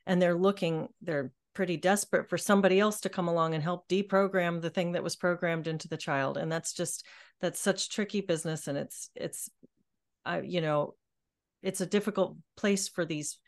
and they're looking they're pretty desperate for somebody else to come along and help deprogram the thing that was programmed into the child and that's just that's such tricky business and it's it's I, you know it's a difficult place for these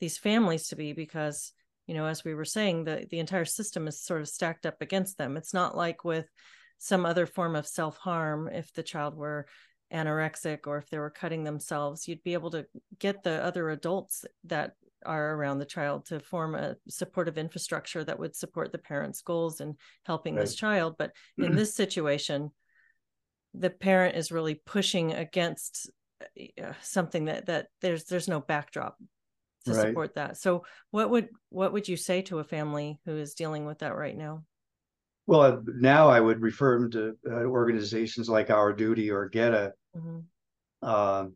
these families to be because you know as we were saying the the entire system is sort of stacked up against them. It's not like with some other form of self-harm if the child were anorexic or if they were cutting themselves you'd be able to get the other adults that are around the child to form a supportive infrastructure that would support the parents goals in helping right. this child but in this situation the parent is really pushing against uh, something that that there's there's no backdrop to right. support that. So what would what would you say to a family who is dealing with that right now? Well, now I would refer them to uh, organizations like Our Duty or GETA. Mm-hmm. Um,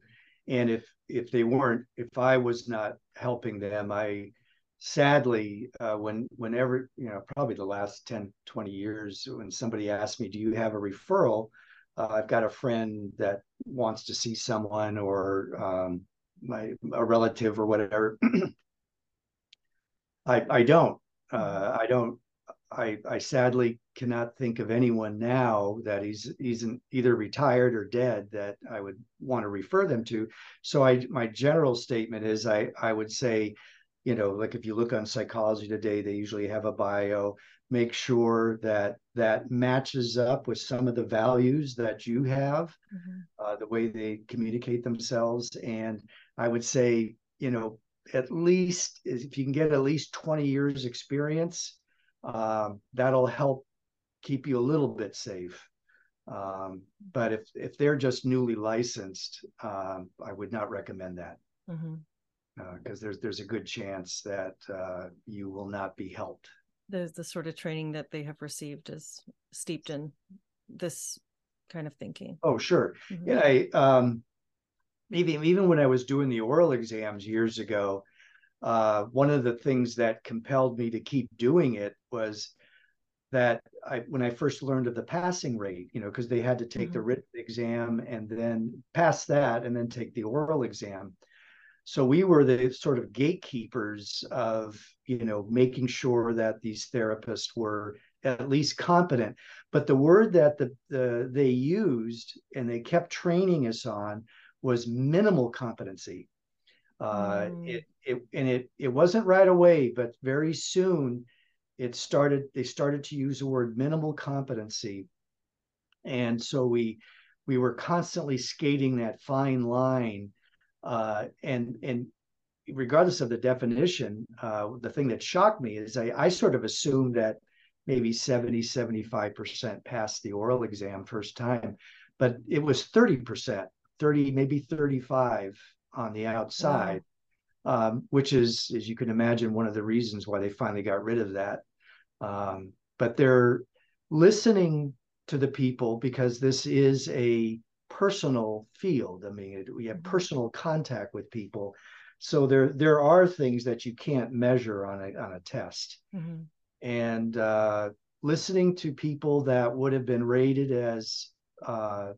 and if if they weren't, if I was not helping them, I sadly, uh, when whenever you know, probably the last 10, 20 years, when somebody asked me, "Do you have a referral?" Uh, I've got a friend that wants to see someone, or um, my a relative or whatever. I I don't. Uh, I don't. I I sadly cannot think of anyone now that he's he's either retired or dead that I would want to refer them to. So I my general statement is I I would say, you know, like if you look on psychology today, they usually have a bio. Make sure that that matches up with some of the values that you have, mm-hmm. uh, the way they communicate themselves, and I would say, you know, at least if you can get at least 20 years experience, um, that'll help keep you a little bit safe. Um, but if if they're just newly licensed, um, I would not recommend that because mm-hmm. uh, there's there's a good chance that uh, you will not be helped. The the sort of training that they have received is steeped in this kind of thinking. Oh, sure. Mm-hmm. Yeah, I, um, even even when I was doing the oral exams years ago, uh, one of the things that compelled me to keep doing it was that I when I first learned of the passing rate, you know, because they had to take mm-hmm. the written exam and then pass that and then take the oral exam. So we were the sort of gatekeepers of, you know, making sure that these therapists were at least competent. But the word that the, the they used and they kept training us on was minimal competency. Uh, mm. it, it and it it wasn't right away, but very soon it started. They started to use the word minimal competency, and so we we were constantly skating that fine line. Uh, and and regardless of the definition, uh, the thing that shocked me is I, I sort of assumed that maybe 70, 75% passed the oral exam first time, but it was 30%, 30, maybe 35 on the outside, wow. Um, which is, as you can imagine, one of the reasons why they finally got rid of that. Um, but they're listening to the people because this is a personal field. I mean, we have mm-hmm. personal contact with people. So there, there are things that you can't measure on a on a test. Mm-hmm and uh, listening to people that would have been rated as uh,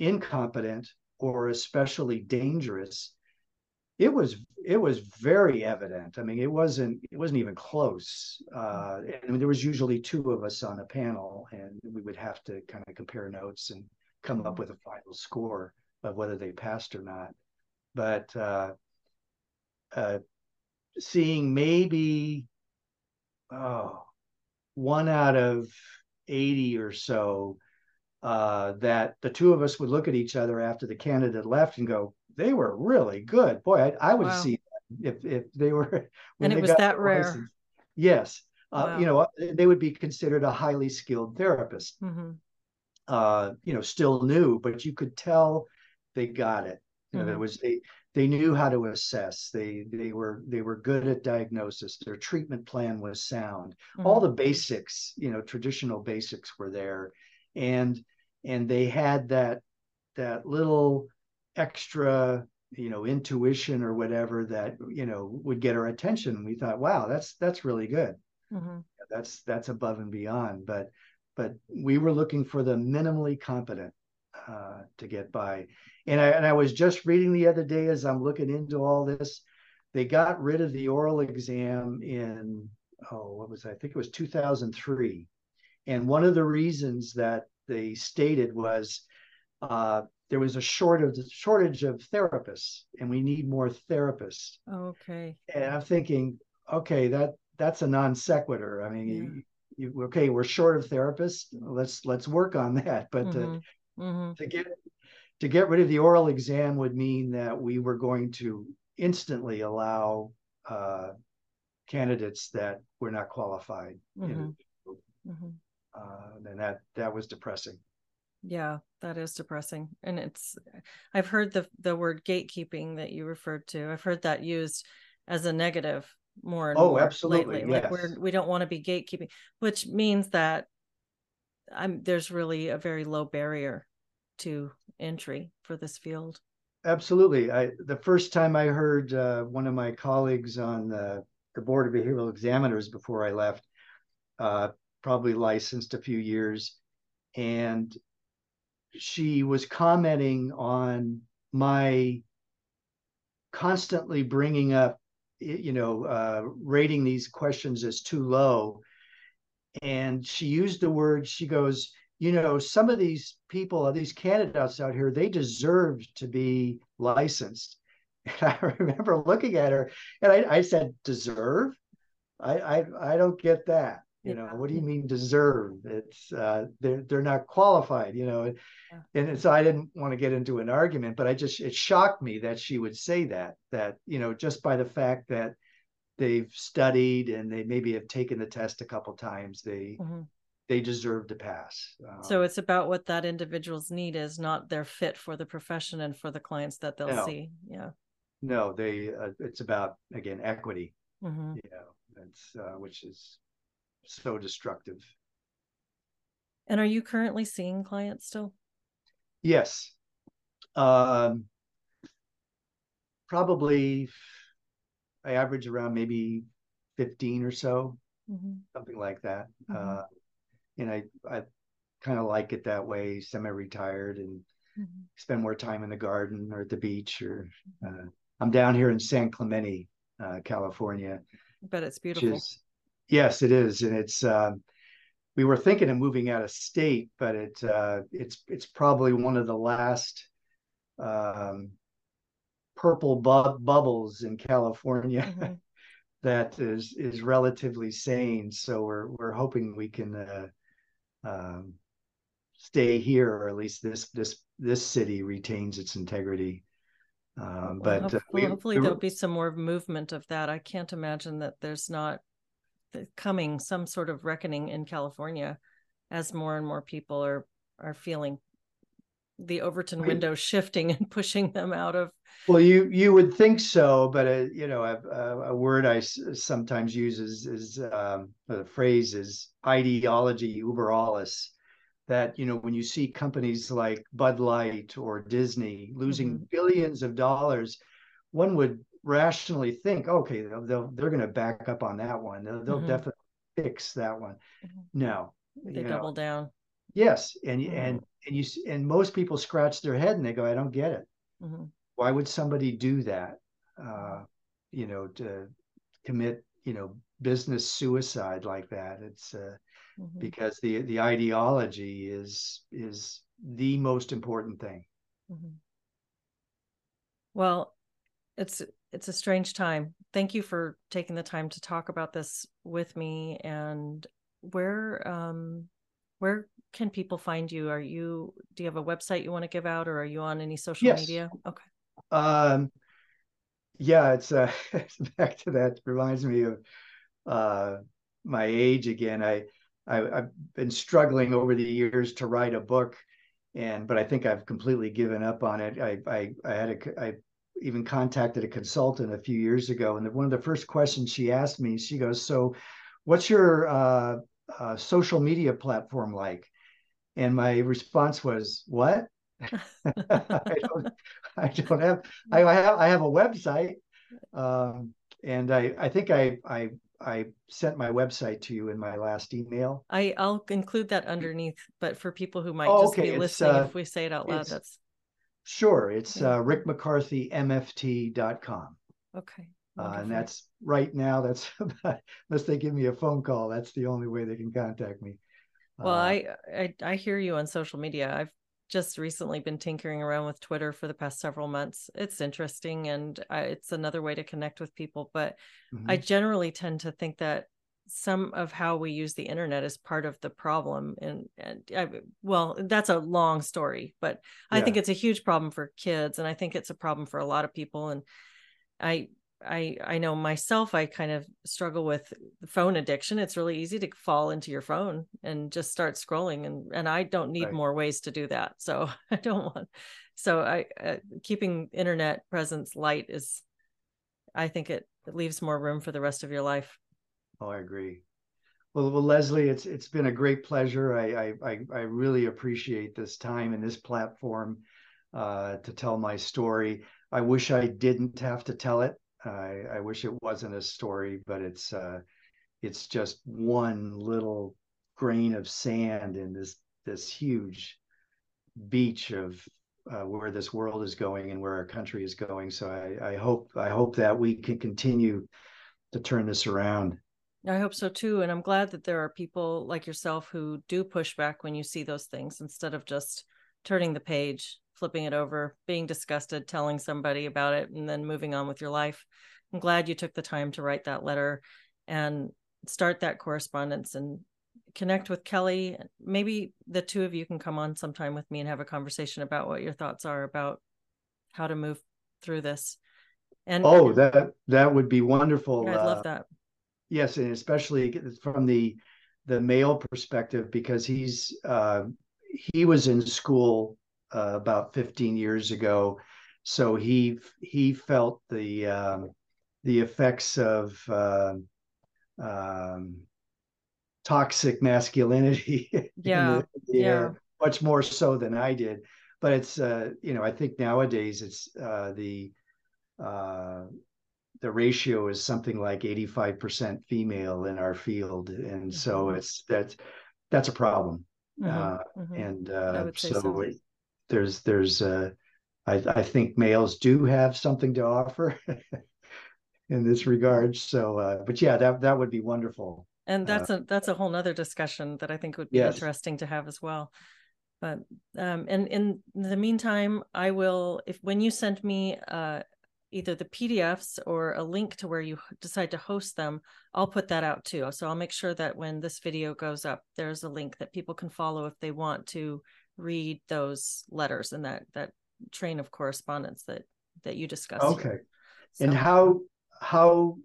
incompetent or especially dangerous it was it was very evident. I mean it wasn't it wasn't even close. Uh, and there was usually two of us on a panel and we would have to kind of compare notes and come up with a final score of whether they passed or not. But uh, uh, seeing maybe oh one out of 80 or so uh, that the two of us would look at each other after the candidate left and go, they were really good. Boy, I, I would wow. see if if they were. and it was that rare. License. Yes, uh, you know they would be considered a highly skilled therapist. Mm-hmm. Uh, you know, still new, but you could tell they got it. You know, mm-hmm. it was they they knew how to assess they they were they were good at diagnosis their treatment plan was sound mm-hmm. all the basics you know traditional basics were there and and they had that that little extra you know intuition or whatever that you know would get our attention we thought wow that's that's really good mm-hmm. that's that's above and beyond but but we were looking for the minimally competent uh, to get by and I, and I was just reading the other day as I'm looking into all this, they got rid of the oral exam in, oh, what was that? I think it was 2003. And one of the reasons that they stated was uh, there was a shortage, shortage of therapists and we need more therapists. Okay. And I'm thinking, okay, that that's a non sequitur. I mean, yeah. you, you, okay, we're short of therapists. Let's let's work on that. But mm-hmm. To, mm-hmm. to get to get rid of the oral exam would mean that we were going to instantly allow uh, candidates that were not qualified. Mm-hmm. Mm-hmm. Uh, and that that was depressing. Yeah, that is depressing. And it's I've heard the the word gatekeeping that you referred to. I've heard that used as a negative more and oh, more absolutely. lately. Yes. Like we're we don't want to be gatekeeping, which means that I'm there's really a very low barrier to entry for this field. Absolutely. I the first time I heard uh, one of my colleagues on the, the board of behavioral examiners before I left, uh, probably licensed a few years, and she was commenting on my constantly bringing up, you know, uh, rating these questions as too low. And she used the word, she goes, you know, some of these people, these candidates out here, they deserve to be licensed. And I remember looking at her and I, I said, deserve? I, I I don't get that. You know, what do you mean deserve? It's uh, they're they're not qualified, you know. Yeah. And so I didn't want to get into an argument, but I just it shocked me that she would say that, that, you know, just by the fact that they've studied and they maybe have taken the test a couple times, they mm-hmm they deserve to pass. Um, so it's about what that individual's need is, not their fit for the profession and for the clients that they'll no, see. Yeah. No, they. Uh, it's about again equity. Mm-hmm. You know, it's uh, which is so destructive. And are you currently seeing clients still? Yes. Um, probably I average around maybe 15 or so, mm-hmm. something like that. Mm-hmm. Uh, and I I kind of like it that way, semi-retired, and mm-hmm. spend more time in the garden or at the beach. Or uh, I'm down here in San Clemente, uh, California. But it's beautiful. Is, yes, it is, and it's. Um, we were thinking of moving out of state, but it uh, it's it's probably one of the last um, purple bu- bubbles in California mm-hmm. that is is relatively sane. So we're we're hoping we can uh, um, stay here, or at least this this this city retains its integrity. Um, but well, hopefully, uh, we, hopefully we there'll be some more movement of that. I can't imagine that there's not coming some sort of reckoning in California as more and more people are are feeling the Overton window shifting and pushing them out of. Well, you you would think so, but a, uh, you know a, a word I sometimes use is is um, the phrase is ideology über alles. That you know when you see companies like Bud Light or Disney losing mm-hmm. billions of dollars, one would rationally think, okay, they'll, they'll they're going to back up on that one. They'll, they'll mm-hmm. definitely fix that one. Mm-hmm. No, they double know. down. Yes, and mm-hmm. and and you and most people scratch their head and they go, I don't get it. Mm-hmm. Why would somebody do that? Uh, you know, to commit, you know, business suicide like that. It's uh, mm-hmm. because the the ideology is is the most important thing. Mm-hmm. Well, it's it's a strange time. Thank you for taking the time to talk about this with me. And where um, where can people find you? Are you do you have a website you want to give out, or are you on any social yes. media? Okay. Um, yeah, it's uh, back to that. Reminds me of uh, my age again. I, I have been struggling over the years to write a book, and but I think I've completely given up on it. I I, I had a I even contacted a consultant a few years ago, and one of the first questions she asked me, she goes, "So, what's your uh, uh, social media platform like?" And my response was, "What? I, don't, I don't have. I, I, have. I have a website, um, and I. I think I. I. I sent my website to you in my last email. I. I'll include that underneath. But for people who might oh, just okay. be listening, uh, if we say it out loud, that's Sure. It's uh, rickmccarthymft.com. Okay. Uh, and that's right now, that's about, unless they give me a phone call, that's the only way they can contact me. Well, uh, I, I, I hear you on social media. I've just recently been tinkering around with Twitter for the past several months. It's interesting and I, it's another way to connect with people. But mm-hmm. I generally tend to think that some of how we use the internet is part of the problem and, and I, well that's a long story but i yeah. think it's a huge problem for kids and i think it's a problem for a lot of people and i i i know myself i kind of struggle with phone addiction it's really easy to fall into your phone and just start scrolling and and i don't need right. more ways to do that so i don't want so i uh, keeping internet presence light is i think it, it leaves more room for the rest of your life Oh, I agree. Well, well, Leslie, it's it's been a great pleasure. I I I really appreciate this time and this platform uh, to tell my story. I wish I didn't have to tell it. I I wish it wasn't a story, but it's uh, it's just one little grain of sand in this this huge beach of uh, where this world is going and where our country is going. So I, I hope I hope that we can continue to turn this around. I hope so too. And I'm glad that there are people like yourself who do push back when you see those things instead of just turning the page, flipping it over, being disgusted, telling somebody about it, and then moving on with your life. I'm glad you took the time to write that letter and start that correspondence and connect with Kelly. Maybe the two of you can come on sometime with me and have a conversation about what your thoughts are about how to move through this. And oh, that that would be wonderful. I'd love uh, that yes, and especially from the the male perspective, because he's uh, he was in school uh, about 15 years ago, so he he felt the um, the effects of uh, um, toxic masculinity. Yeah, yeah, much more so than I did. But it's uh, you know I think nowadays it's uh, the uh, the ratio is something like 85% female in our field and so mm-hmm. it's that that's a problem. Mhm, Uh, mhm. And uh, so so. it- there's, there's, uh, I, I think males do have something to offer in this regard. So, uh, but yeah, that, that would be wonderful. And Uh, that's a that's a whole nother discussion that I think would be Yes. interesting to have as well. But um, and in the meantime, I will if when you send me uh, either the PDFs or a link to where you decide to host them, I'll put that out too. So I'll make sure that when this video goes up, there's a link that people can follow if they want to read those letters and that that train of correspondence that that you discussed. Okay. And how, how,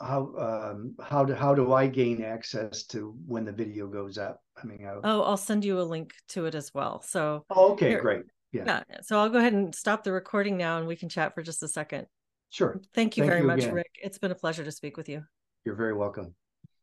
how, um, how do, how do I gain access to when the video goes up? I mean, how, Oh, I'll send you a link to it as well. So oh, okay, here- great. Yeah, Yeah, so I'll go ahead and stop the recording now and we can chat for just a second. sure. Thank you Thank very you much, again. Rick. It's been a pleasure to speak with you. You're very welcome.